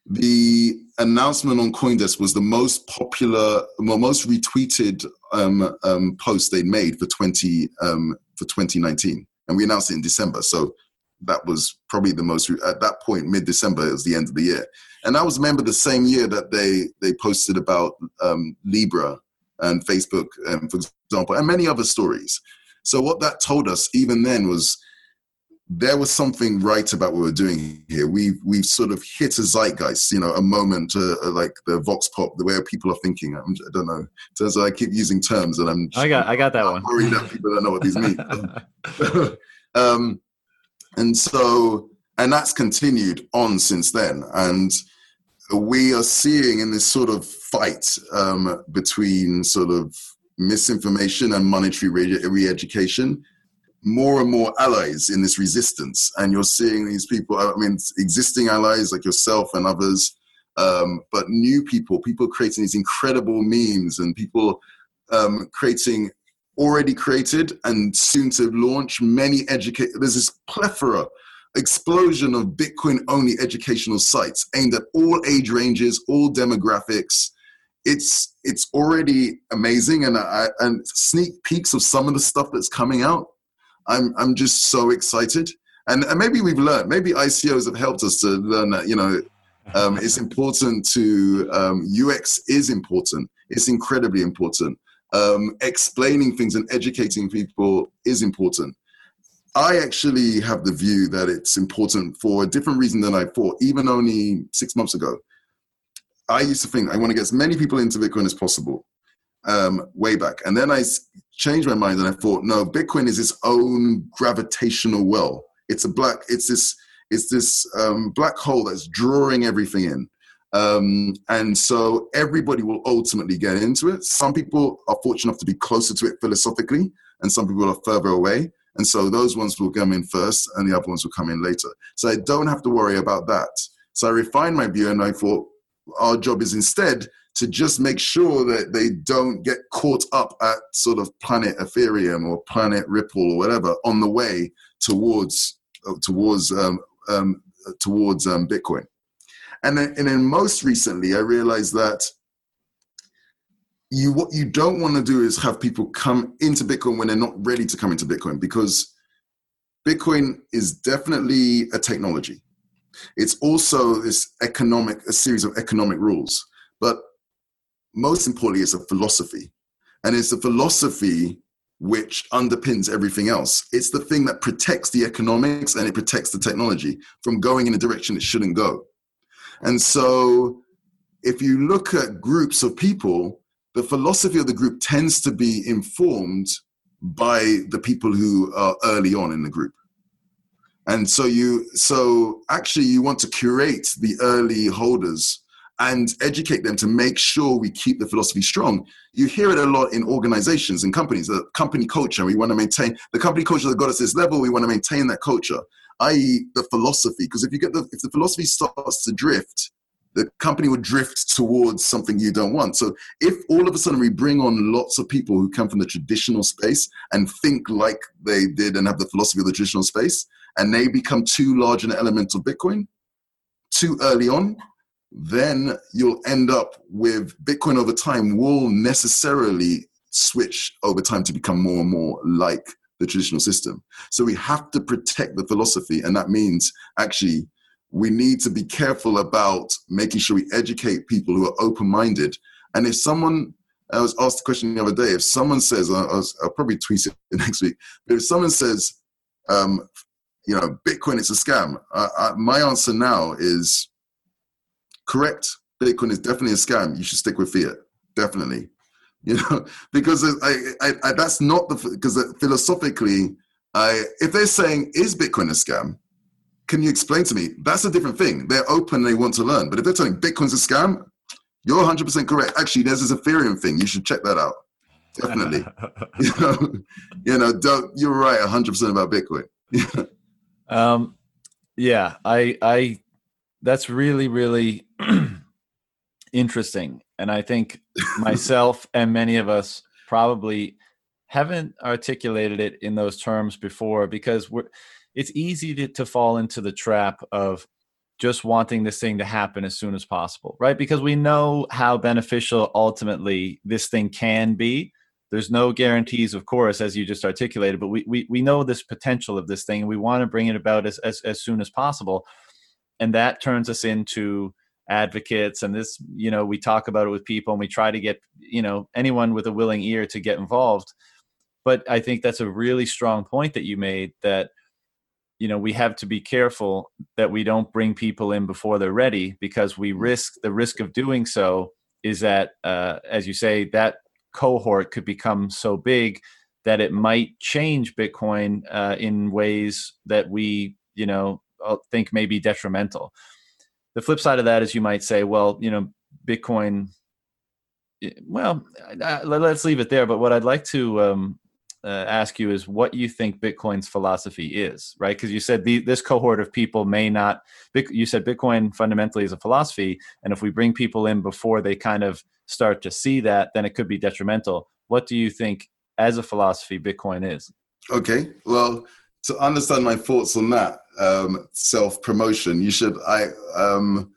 the announcement on CoinDesk was the most popular, most retweeted um, um, post they made for 20 um, for 2019, and we announced it in December. So that was probably the most at that point, mid December. It was the end of the year, and I was remember the same year that they they posted about um, Libra and Facebook, for example, and many other stories. So what that told us even then was there was something right about what we're doing here. We've we've sort of hit a zeitgeist, you know, a moment, uh, uh like the vox pop, the way people are thinking. I'm, I do not know. So I keep using terms, and I'm. I got I got that one. Worried that people don't know what these mean. um, and so, and that's continued on since then, and we are seeing in this sort of fight um, between sort of misinformation and monetary re-education more and more allies in this resistance. And you're seeing these people, I mean, existing allies like yourself and others, um, but new people, people creating these incredible memes and people um, creating already created and soon to launch many educate. There's this plethora, explosion of Bitcoin only educational sites aimed at all age ranges, all demographics. It's it's already amazing, and I, and sneak peeks of some of the stuff that's coming out I'm I'm just so excited. And, and maybe we've learned, maybe ICOs have helped us to learn that, you know, um, it's important to, um, UX is important. It's incredibly important. Um, explaining things and educating people is important. I actually have the view that it's important for a different reason than I thought, even only six months ago. I used to think I want to get as many people into Bitcoin as possible um, way back. And then I changed my mind and I thought, no, Bitcoin is its own gravitational well. It's a black, it's this, it's this um, black hole that's drawing everything in. Um, and so everybody will ultimately get into it. Some people are fortunate enough to be closer to it philosophically, and some people are further away. And so those ones will come in first and the other ones will come in later. So I don't have to worry about that. So I refined my view and I thought our job is instead to just make sure that they don't get caught up at sort of planet Ethereum or planet Ripple or whatever on the way towards uh, towards um, um, towards um, Bitcoin. And then, and then most recently, I realized that you what you don't want to do is have people come into Bitcoin when they're not ready to come into Bitcoin because Bitcoin is definitely a technology. It's also this economic, a series of economic rules. But most importantly, it's a philosophy. And it's a philosophy which underpins everything else. It's the thing that protects the economics and it protects the technology from going in a direction it shouldn't go. And so, if you look at groups of people, the philosophy of the group tends to be informed by the people who are early on in the group. And so you so actually you want to curate the early holders and educate them to make sure we keep the philosophy strong. You hear it a lot in organizations and companies, the company culture. We want to maintain the company culture that got us this level. We want to maintain that culture, i.e., the philosophy. Because if you get the if the philosophy starts to drift, the company would drift towards something you don't want. So if all of a sudden we bring on lots of people who come from the traditional space and think like they did and have the philosophy of the traditional space, and they become too large an element of Bitcoin too early on, then you'll end up with Bitcoin over time will necessarily switch over time to become more and more like the traditional system. So we have to protect the philosophy, and that means actually we need to be careful about making sure we educate people who are open minded. And if someone, I was asked a question the other day, if someone says, I will probably tweet it next week, but if someone says, um, you know, Bitcoin is a scam, uh, uh, my answer now is correct. Bitcoin is definitely a scam. You should stick with fiat, definitely. You know, because I, I, I that's not the because philosophically, I if they're saying is Bitcoin a scam, can you explain to me? That's a different thing. They're open, they want to learn. But if they're telling Bitcoin's a scam, you're 100% correct. Actually, there's this Ethereum thing. You should check that out. Definitely. you know, you know don't, you're right 100% about Bitcoin. um, yeah, I, I, that's really, really interesting. And I think myself and many of us probably haven't articulated it in those terms before because we're it's easy to, to fall into the trap of just wanting this thing to happen as soon as possible right? Because we know how beneficial ultimately this thing can be. There's no guarantees of course as you just articulated but we we, we know this potential of this thing. And we want to bring it about as, as, as soon as possible. And that turns us into advocates. And this you know we talk about it with people and we try to get you know anyone with a willing ear to get involved. But i think that's a really strong point that you made that you know we have to be careful that we don't bring people in before they're ready because we risk the risk of doing so is that uh, as you say that cohort could become so big that it might change bitcoin uh, in ways that we you know uh, think may be detrimental the flip side of that is you might say, well, you know, Bitcoin. Well, let's leave it there. But what I'd like to um, uh, ask you is what you think Bitcoin's philosophy is, right? Because you said the, this cohort of people may not. You said Bitcoin fundamentally is a philosophy, and if we bring people in before they kind of start to see that, then it could be detrimental. What do you think, as a philosophy, Bitcoin is? Okay, well, to understand my thoughts on that um, self promotion, you should I um,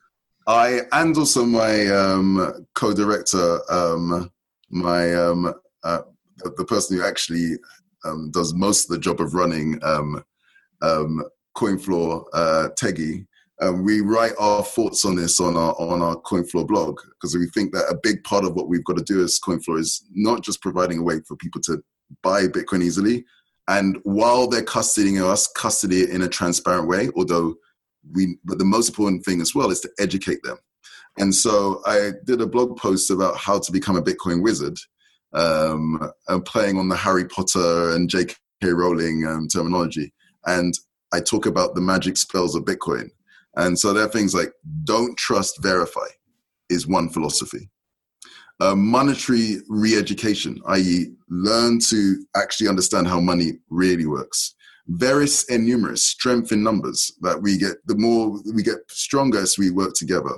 I and also my um, co-director, um, my um, uh, the person who actually um, does most of the job of running um, um, CoinFloor, uh, Teggy. Um, we write our thoughts on this on our on our CoinFloor blog because we think that a big part of what we've got to do as CoinFloor is not just providing a way for people to buy Bitcoin easily, and while they're custodying us, custody it in a transparent way, although we, but the most important thing as well is to educate them. And so I did a blog post about how to become a Bitcoin wizard, um, and playing on the Harry Potter and J.K. Rowling um, terminology. And I talk about the magic spells of Bitcoin. And so there are things like don't trust, verify is one philosophy. uh, monetary re-education, i.e., learn to actually understand how money really works. Vires in numeris, strength in numbers. That we get, the more we get stronger as we work together.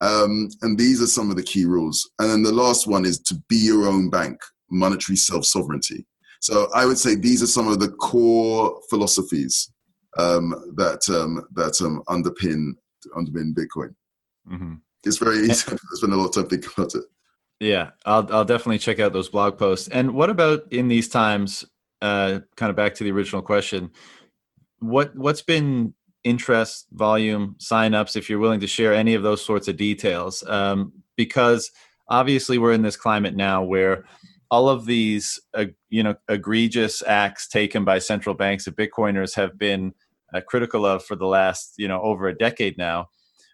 Um, and these are some of the key rules. And then the last one is to be your own bank, monetary self sovereignty. So I would say these are some of the core philosophies um, that um, that um, underpin underpin Bitcoin. Mm-hmm. It's very easy. to spend a lot of time thinking about it. Yeah, I'll I'll definitely check out those blog posts. And what about in these times? Uh, kind of back to the original question. What what's been interest, volume, signups? If you're willing to share any of those sorts of details, um, because obviously we're in this climate now where all of these uh, you know egregious acts taken by central banks of bitcoiners have been uh, critical of for the last you know over a decade now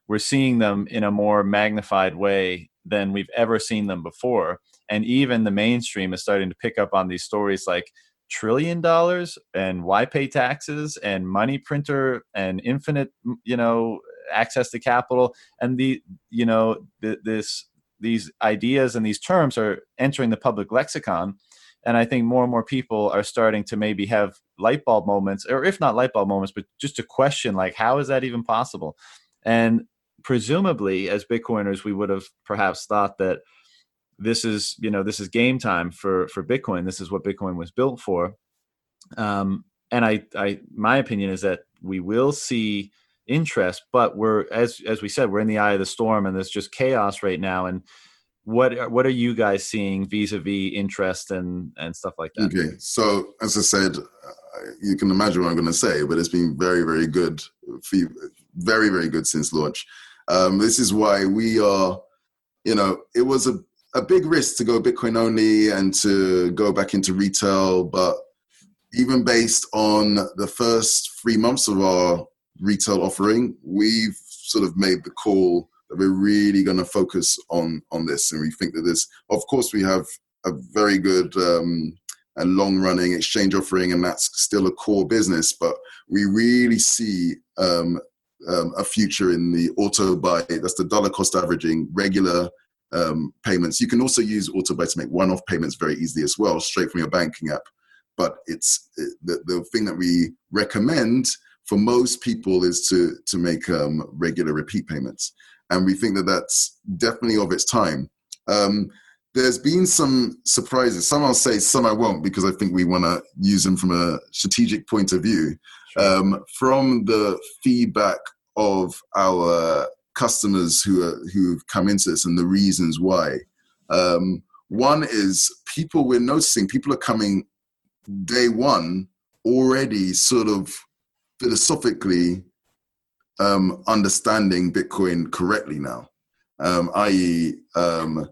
we're seeing them in a more magnified way than we've ever seen them before and even the mainstream is starting to pick up on these stories like trillion dollars and why pay taxes and money printer and infinite you know access to capital and the you know the, this these ideas and these terms are entering the public lexicon and i think more and more people are starting to maybe have light bulb moments or if not light bulb moments but just to question like how is that even possible? And presumably as bitcoiners we would have perhaps thought that this is you know this is game time for for bitcoin. This is what bitcoin was built for. Um and i i my opinion is that we will see interest but we're as as we said we're in the eye of the storm and there's just chaos right now. And what what are you guys seeing vis-a-vis interest and and stuff like that? Okay. So as i said you can imagine what i'm going to say but it's been very very good very very good since launch. Um, this is why we are you know it was a, a big risk to go bitcoin only and to go back into retail but even based on the first three months of our retail offering, we've sort of made the call that we're really going to focus on on this, and we think that this, of course, we have a very good um, and long running exchange offering, and that's still a core business, but we really see um, um, a future in the auto buy. That's the dollar cost averaging regular um, payments. You can also use auto buy to make one off payments very easily as well, straight from your banking app. But it's the, the thing that we recommend for most people is to to make um, regular repeat payments, and we think that that's definitely of its time. Um, there's been some surprises. Some I'll say, some I won't, because I think we want to use them from a strategic point of view. Sure. Um, from the feedback of our customers who are who've come into this and the reasons why. Um, one is people we're noticing people are coming day one already sort of philosophically um, understanding Bitcoin correctly now, um, i.e., um,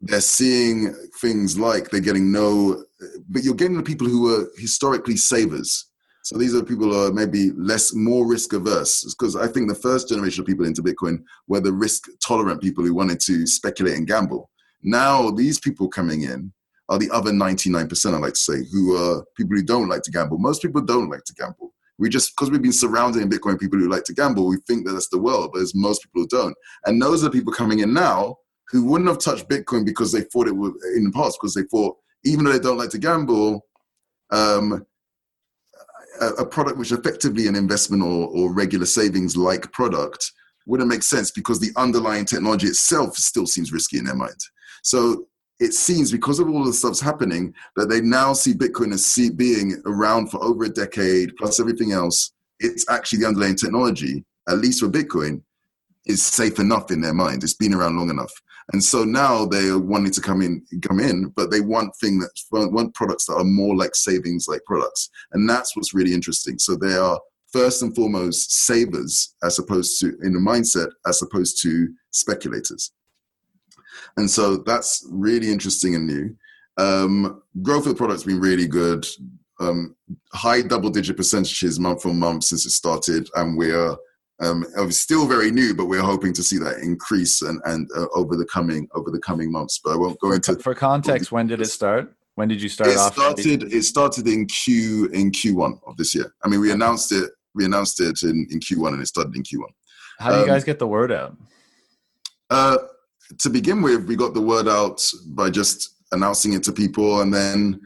they're seeing things like they're getting no, but you're getting the people who were historically savers. So these are people who are maybe less, more risk averse. Because I think the first generation of people into Bitcoin were the risk tolerant people who wanted to speculate and gamble. Now these people coming in are the other 99%, I like to say, who are people who don't like to gamble. Most people don't like to gamble. We just because we've been surrounded in Bitcoin people who like to gamble, we think that that's the world, but there's most people who don't. And those are people coming in now who wouldn't have touched Bitcoin because they thought it was in the past because they thought even though they don't like to gamble, um, a, product which effectively an investment or, or regular savings like product wouldn't make sense because the underlying technology itself still seems risky in their mind. So it seems because of all the stuff's happening that they now see Bitcoin as see, being around for over a decade plus everything else. It's actually the underlying technology, at least for Bitcoin, is safe enough in their mind. It's been around long enough, and so now they are wanting to come in, come in, but they want thing that want products that are more like savings like products, and that's what's really interesting. So they are first and foremost savers as opposed to in the mindset as opposed to speculators. And so that's really interesting and new. Um, growth of the product's been really good. Um, high double digit percentages month on month since it started, and we're um, still very new, but we're hoping to see that increase and, and uh, over the coming over the coming months. But I won't go into for context. When did it start? When did you start it off? Started, it started in Q in Q1 of this year. I mean, we announced it. We announced it in, in Q1, and it started in Q1. How do you um, guys get the word out? Uh, to begin with, we got the word out by just announcing it to people, and then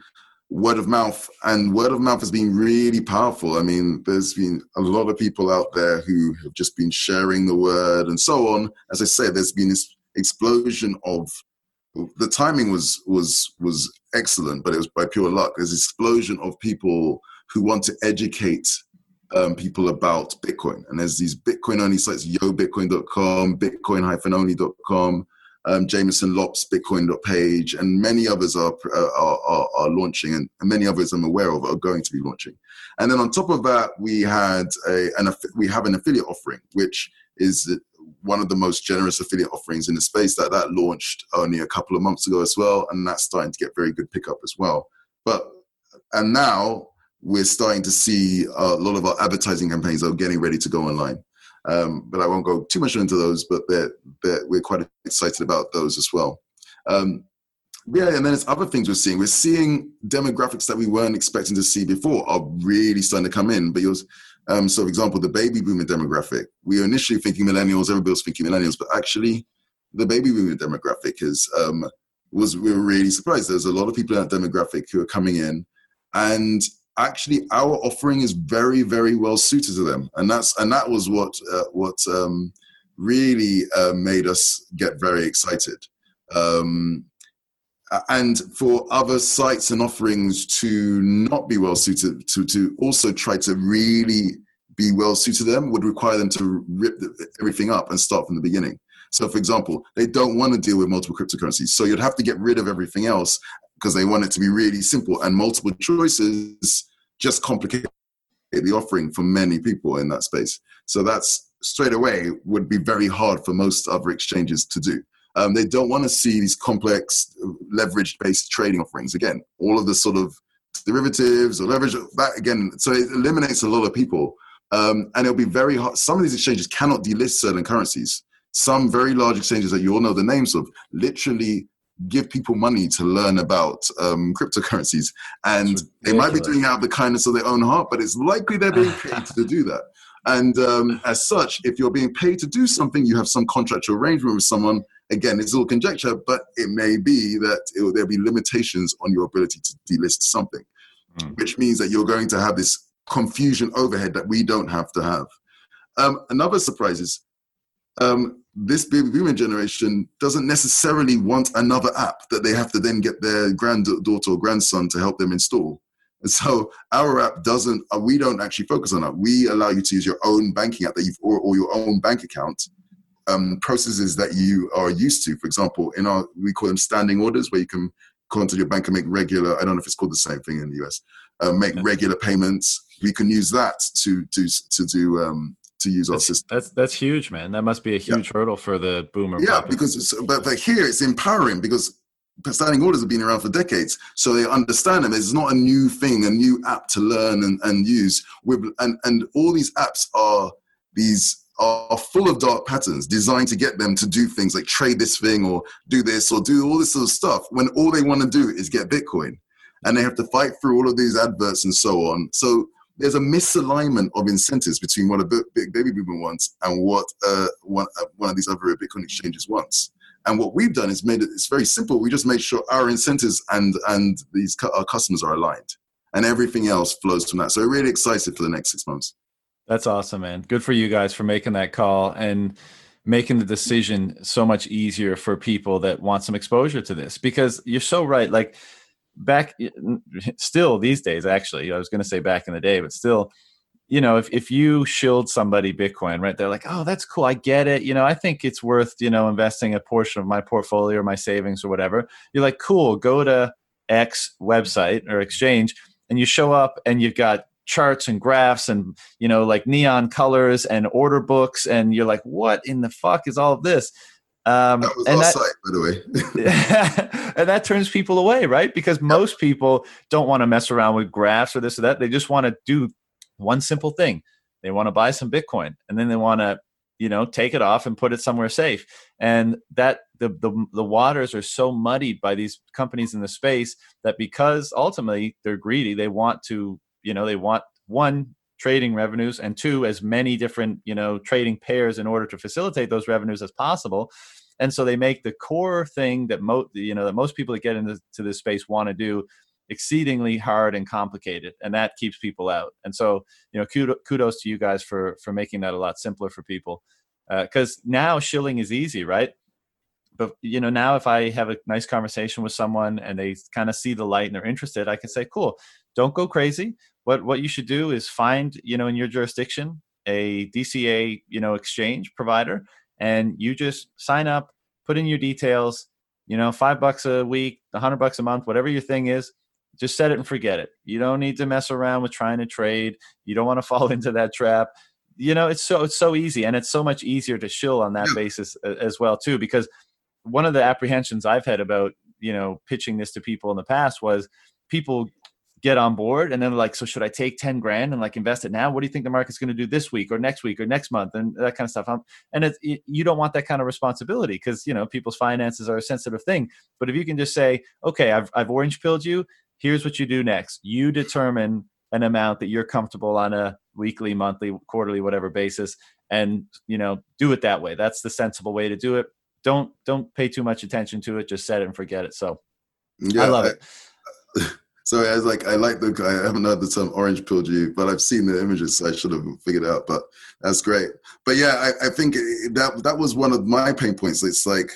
word of mouth. And word of mouth has been really powerful. I mean, there's been a lot of people out there who have just been sharing the word and so on. As I said, there's been this explosion of the timing was was was excellent, but it was by pure luck. There's explosion of people who want to educate um, people about Bitcoin. And there's these Bitcoin only sites, yobitcoin.com, bitcoin-only.com, um, Jameson Lopp's Bitcoin.page, and many others are, uh, are, are, are, launching, and many others I'm aware of are going to be launching. And then on top of that, we had a, an, we have an affiliate offering, which is one of the most generous affiliate offerings in the space that that launched only a couple of months ago as well, and that's starting to get very good pickup as well. But and now we're starting to see a lot of our advertising campaigns are getting ready to go online. Um, but I won't go too much into those, but they're, they're, we're quite excited about those as well. Um, yeah, and then there's other things we're seeing. We're seeing demographics that we weren't expecting to see before are really starting to come in. But um, so, for example, the baby boomer demographic. We were initially thinking millennials, everybody was thinking millennials, but actually, the baby boomer demographic is um, was we were really surprised. There's a lot of people in that demographic who are coming in, and actually our offering is very very well suited to them. And that's and that was what uh, what um, really uh, made us get very excited. Um, and for other sites and offerings to not be well suited to to also try to really be well suited to them would require them to rip everything up and start from the beginning. So for example they don't want to deal with multiple cryptocurrencies. So you'd have to get rid of everything else because they want it to be really simple and multiple choices just complicate the offering for many people in that space. So that's straight away would be very hard for most other exchanges to do. Um, they don't want to see these complex leverage based trading offerings. Again, all of the sort of derivatives or leverage that again, so it eliminates a lot of people. Um, and it'll be very hard. Some of these exchanges cannot delist certain currencies. Some very large exchanges that you all know the names of literally give people money to learn about um, cryptocurrencies. And they might be doing it out of the kindness of their own heart, but it's likely they're being paid to do that. And um, as such, if you're being paid to do something, you have some contractual arrangement with someone. Again, it's all conjecture, but it may be that will, there'll be limitations on your ability to delist something, mm. which means that you're going to have this confusion overhead that we don't have to have. Um, another surprise is um, this baby boomer generation doesn't necessarily want another app that they have to then get their granddaughter or grandson to help them install. And so our app doesn't, uh, we don't actually focus on that. We allow you to use your own banking app that you've, or, or your own bank account um, processes that you are used to. For example, in our, we call them standing orders where you can into your bank and make regular, I don't know if it's called the same thing in the US, uh, make regular payments. We can use that to, to, to do um, to use that's, our system. That's that's huge, man. That must be a huge yeah. hurdle for the boomer. Yeah, population. because it's, but, but here it's empowering because standing orders have been around for decades, so they understand them. It's not a new thing, a new app to learn and, and use. With and and all these apps are these are full of dark patterns designed to get them to do things like trade this thing or do this or do all this sort of stuff when all they want to do is get Bitcoin. And they have to fight through all of these adverts and so on. So there's a misalignment of incentives between what a big baby boomer wants and what uh, one, uh, one of these other Bitcoin exchanges wants. And what we've done is made it, it's very simple. We just made sure our incentives and, and these our customers are aligned and everything else flows from that. So really excited for the next six months. That's awesome, man. Good for you guys for making that call and making the decision so much easier for people that want some exposure to this because you're so right. Like, back still these days actually i was going to say back in the day but still you know if, if you shield somebody bitcoin right they're like oh that's cool i get it you know i think it's worth you know investing a portion of my portfolio or my savings or whatever. You're like cool go to x website or exchange and you show up and you've got charts and graphs and you know like neon colors and order books and you're like what in the fuck is all of this um, that was and that, site, by the way. and that turns people away, right? Because yep. most people don't want to mess around with graphs or this or that. They just want to do one simple thing. They want to buy some Bitcoin, and then they want to, you know, take it off and put it somewhere safe. And that the the the waters are so muddied by these companies in the space that because ultimately they're greedy, they want to, you know, they want one trading revenues and two as many different you know trading pairs in order to facilitate those revenues as possible. And so they make the core thing that most you know that most people that get into this space want to do exceedingly hard and complicated and that keeps people out. And so you know kudos to you guys for for making that a lot simpler for people because uh, now shilling is easy right? But you know now if i have a nice conversation with someone and they kind of see the light and they're interested i can say cool don't go crazy what what you should do is find you know in your jurisdiction a dca you know exchange provider and you just sign up put in your details you know five bucks a week a hundred bucks a month whatever your thing is just set it and forget it. You don't need to mess around with trying to trade. You don't want to fall into that trap. You know it's so it's so easy and it's so much easier to shill on that basis as well too because one of the apprehensions I've had about you know pitching this to people in the past was people get on board and then like so should i take 10 grand and like invest it now? What do you think the market's going to do this week or next week or next month and that kind of stuff? Um, and it's, it, you don't want that kind of responsibility because you know people's finances are a sensitive thing. But if you can just say okay i've, I've orange pilled you. Here's what you do next. You determine an amount that you're comfortable on a weekly monthly quarterly whatever basis and you know do it that way. That's the sensible way to do it. Don't don't pay too much attention to it. Just set it and forget it. So yeah, I love I, it. So I was like, I like the. I haven't heard the term orange pill you, but I've seen the images, so I should have figured it out. But that's great. But yeah, I, I think that that was one of my pain points. It's like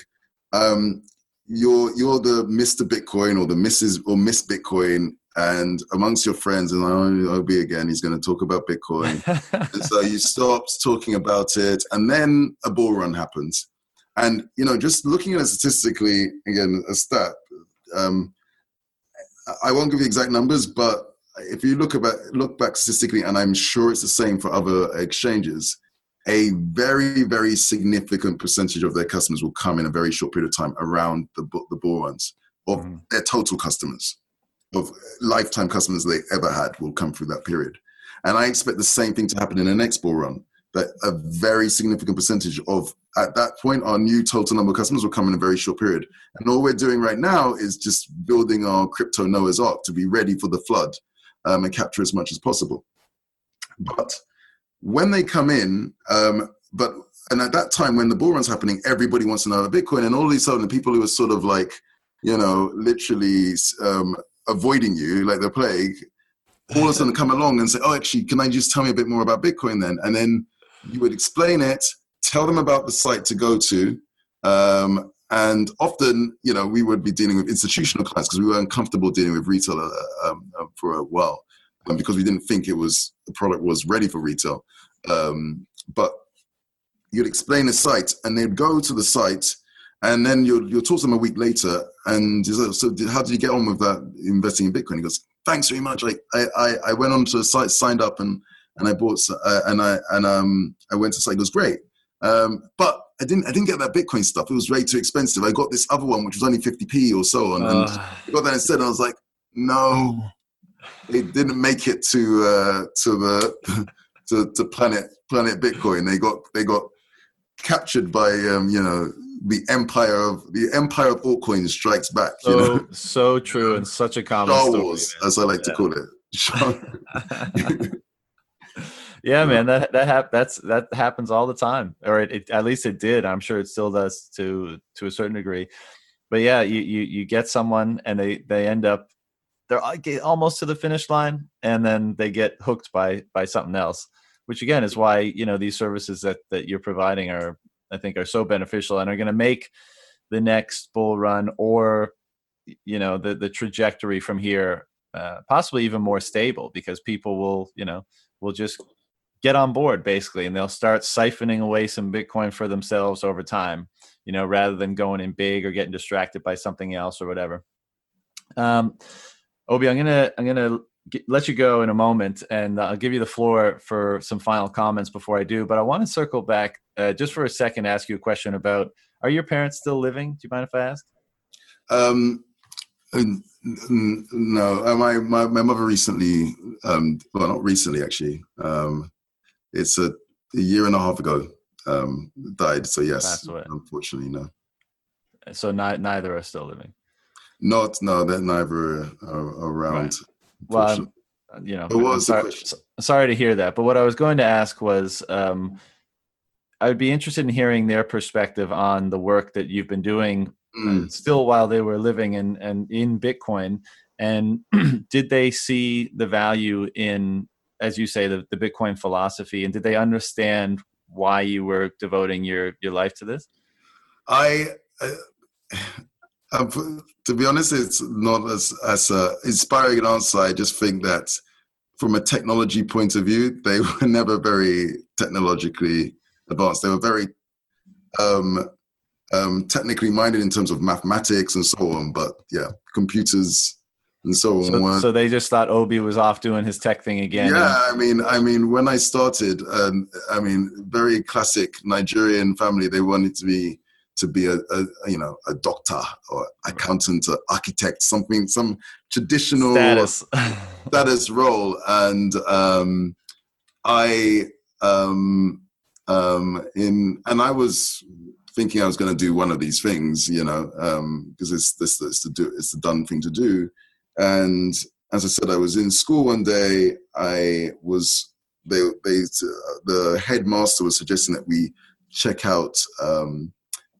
um, you're you're the Mr. Bitcoin or the Mrs. or Miss Bitcoin, and amongst your friends, and I'll be again, he's going to talk about Bitcoin. and so you stop talking about it, and then a bull run happens. And you know, just looking at it statistically, again, a stat. Um, I won't give you exact numbers, but if you look about look back statistically, and I'm sure it's the same for other exchanges, a very very significant percentage of their customers will come in a very short period of time around the the bull runs of mm-hmm. their total customers of lifetime customers they ever had will come through that period. And I expect the same thing to happen in the next bull run that a very significant percentage of at that point our new total number of customers will come in a very short period. And all we're doing right now is just building our crypto noah's ark to be ready for the flood um, and capture as much as possible. But when they come in um, but and at that time when the bull run's happening everybody wants to know about bitcoin. And all of a sudden the people who are sort of like you know literally um, avoiding you like the plague all of a sudden come along and say oh actually can i just tell me a bit more about bitcoin then? And then you would explain it, tell them about the site to go to. Um, and often, you know, we would be dealing with institutional clients because we were uncomfortable dealing with retail uh, um, uh, for a while um, because we didn't think it was the product was ready for retail. Um, but you'd explain the site, and they'd go to the site, and then you'll you'll talk to them a week later, and so how did you get on with that investing in Bitcoin? He goes, thanks very much. I I I went onto the site, signed up, and and I bought uh, and I and um I went to site. It was great, um, but I didn't I didn't get that Bitcoin stuff. It was way too expensive. I got this other one which was only 50p or so, and, uh. and I got that instead. And I was like, no, it didn't make it to uh, to the to, to planet planet Bitcoin. They got they got captured by um, you know the empire of the empire of altcoins strikes back. So you know? so true and such a common Star Wars, story, as I like yeah. to call it. yeah, man, that that hap- that's that happens all the time, or it, it, at least it did. I'm sure it still does to to a certain degree. But yeah, you you you get someone and they they end up they're almost to the finish line, and then they get hooked by by something else. Which again is why you know these services that that you're providing are I think are so beneficial and are going to make the next bull run or you know the the trajectory from here uh, possibly even more stable because people will you know will just get on board basically and they'll start siphoning away some bitcoin for themselves over time you know rather than going in big or getting distracted by something else or whatever. Um obi i'm gonna i'm gonna let you go in a moment and i'll give you the floor for some final comments before i do but i want to circle back uh, just for a second ask you a question about are your parents still living? Do you mind if i ask? Um no, uh, my, my my mother recently, um, well, not recently actually. Um, it's a, a year and a half ago um, died. So yes, unfortunately, no. So ni- neither are still living. Not no, that neither are around. Right. Well, you know, was sorry, sorry, to hear that. But what I was going to ask was, um, I would be interested in hearing their perspective on the work that you've been doing Mm. still while they were living in and in Bitcoin. And did they see the value in, as you say, the, the Bitcoin philosophy, and did they understand why you were devoting your your life to this? I, uh, to be honest, it's not as as a inspiring an answer. I just think that from a technology point of view, they were never very technologically advanced. They were very um, um, technically minded in terms of mathematics and so on. But yeah, computers and so. So, weren't- so they just thought Obi was off doing his tech thing again. and- yeah, I mean, I mean, when I started, um, I mean, very classic Nigerian family. They wanted to be to be a, a you know a doctor or accountant or architect, something, some traditional status. status role. And um, I um, um, in and I was thinking I was going to do one of these things, you know, because it's this it's the do it's the done thing to do. And as I said, I was in school one day. I was they they the headmaster was suggesting that we check out um,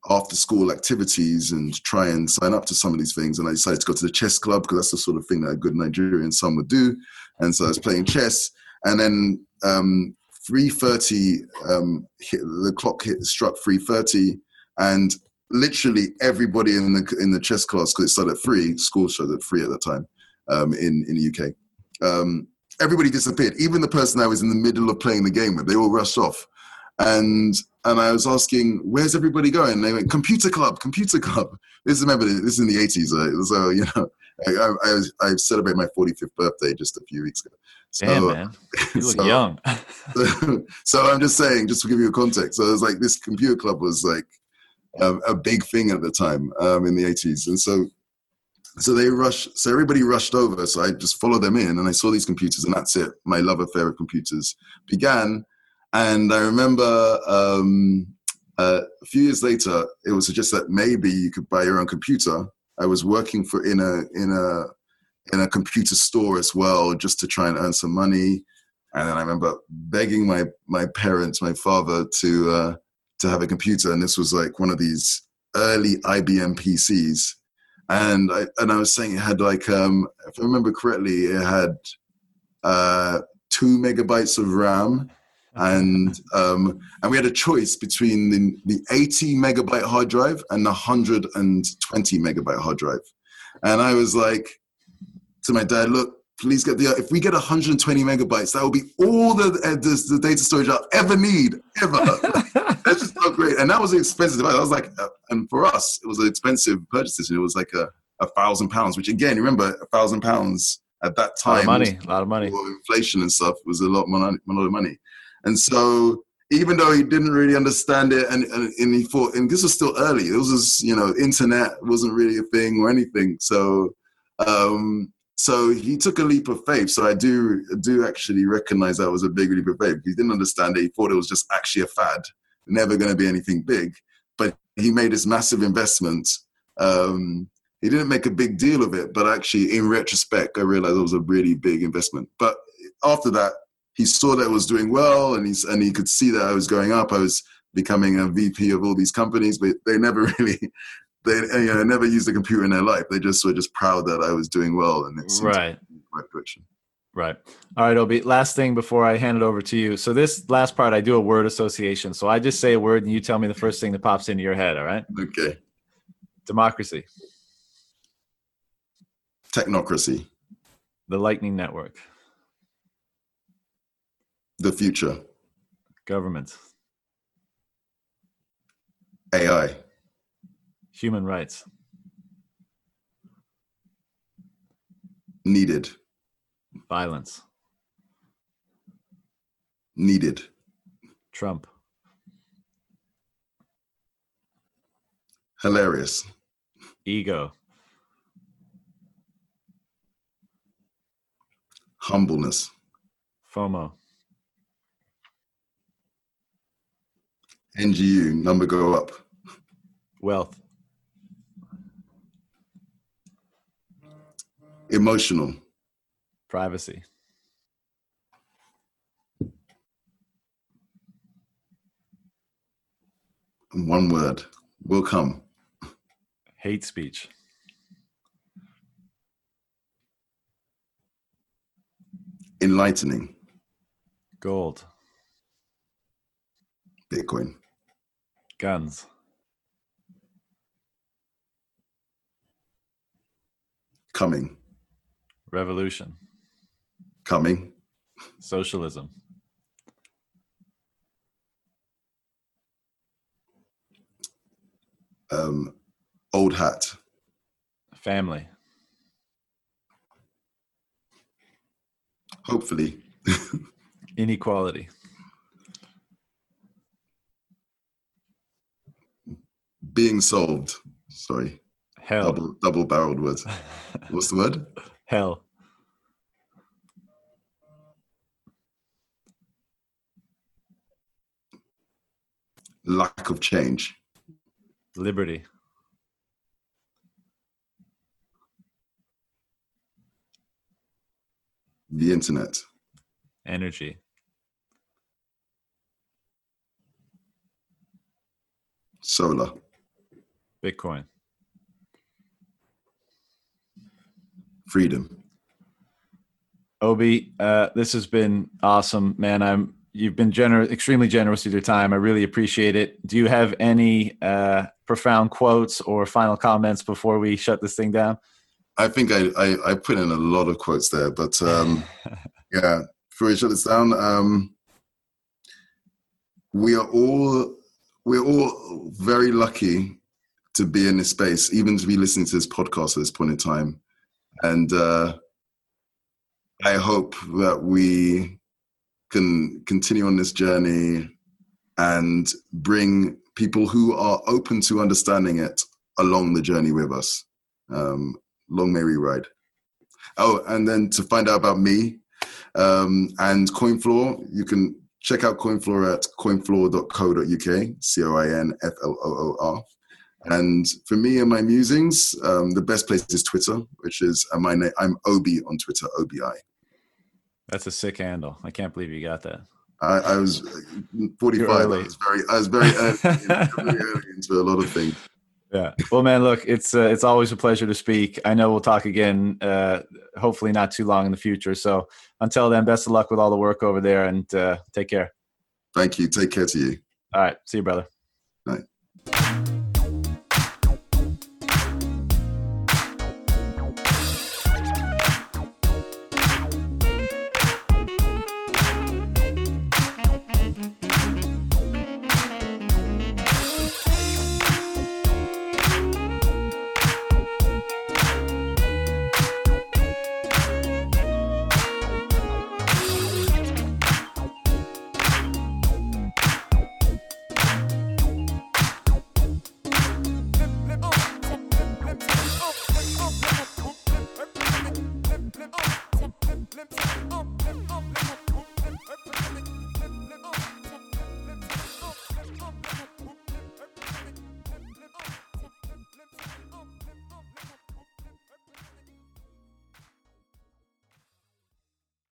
after school activities and try and sign up to some of these things. And I decided to go to the chess club because that's the sort of thing that a good Nigerian son would do. And so I was playing chess, and then um, 3:30 um, the clock hit struck 3:30, and literally everybody in the in the chess class because it started at three. School started at three at the time um, in in the UK. Um, everybody disappeared. Even the person I was in the middle of playing the game with, they all rushed off. And and I was asking, "Where's everybody going?" And they went, "Computer club, computer club." This is remember this is in the eighties, so you know, I, I, was, I celebrated my forty fifth birthday just a few weeks ago. So, Damn, man, you look so- young. so I'm just saying, just to give you a context. So it was like this computer club was like a, a big thing at the time um, in the 80s, and so so they rushed. So everybody rushed over. So I just followed them in, and I saw these computers, and that's it. My love affair of computers began, and I remember. Um, uh, a few years later, it was suggested that maybe you could buy your own computer. I was working for in a in a in a computer store as well, just to try and earn some money. And then I remember begging my my parents, my father, to uh, to have a computer, and this was like one of these early IBM PCs. And I and I was saying it had like um, if I remember correctly, it had uh, two megabytes of RAM, and um, and we had a choice between the, the 80 megabyte hard drive and the 120 megabyte hard drive. And I was like to my dad, look, please get the if we get 120 megabytes, that will be all the uh, the, the data storage I'll ever need ever. That's just so great. And that was expensive. I was like, uh, and for us, it was an expensive purchase decision. It was like a, a thousand pounds, which again, remember, a thousand pounds at that A lot of time money, a lot of money. inflation and stuff was a lot of money, a lot of money. And so even though he didn't really understand it and, and, and he thought, and this was still early, it was just, you know, internet wasn't really a thing or anything. So, um, so he took a leap of faith. So I do, do actually recognize that was a big leap of faith. He didn't understand it. He thought it was just actually a fad, never going to be anything big. But he made this massive investment. Um, he didn't make a big deal of it, but actually, in retrospect, I realized it was a really big investment. But after that, he saw that it was doing well, and he's and he could see that I was going up. I was becoming a VP of all these companies, but they never really, they you know, never used a computer in their life. They just were just proud that I was doing well, and it seemed to Right. be in the right direction. Right. All right, Obi. Last thing before I hand it over to you. So this last part, I do a word association. So I just say a word, and you tell me the first thing that pops into your head. All right. Okay, Democracy, technocracy, the Lightning Network, the future, government, AI, human rights, needed, violence, needed, Trump, hilarious, ego, humbleness, FOMO, NGU, number go up, wealth, emotional, privacy, One word will come. Hate speech. Enlightening. Gold. Bitcoin. Guns. Coming. Revolution. Coming. Socialism. Um, old hat. Family. Hopefully. Inequality. Being solved. Sorry. Hell. Double double barreled words. What's the word? Hell. Lack of change. Liberty. The internet. Energy. Solar. Bitcoin. Freedom. Obi, uh, this has been awesome, man. I'm you've been generous, extremely generous with your time. I really appreciate it. Do you have any uh, profound quotes or final comments before we shut this thing down? I think I, I, I put in a lot of quotes there, but um, yeah, before we shut this down, um, we are all we're all very lucky to be in this space, even to be listening to this podcast at this point in time, and uh, I hope that we can continue on this journey and bring people who are open to understanding it along the journey with us. Um, long may we ride. Oh, and then to find out about me um, and CoinFloor, you can check out CoinFloor at coinfloor.co.uk, C O I N F L O O R. And for me and my musings, um, the best place is Twitter, which is uh, my name. I'm Obi on Twitter, O B I. That's a sick handle. I can't believe you got that. I, I was 45. I was very, I was very early, very early into a lot of things. Yeah. Well, man, look, it's uh, it's always a pleasure to speak. I know we'll talk again, uh, hopefully not too long in the future. So until then, best of luck with all the work over there, and uh, take care. Thank you. Take care to you. All right. See you, brother.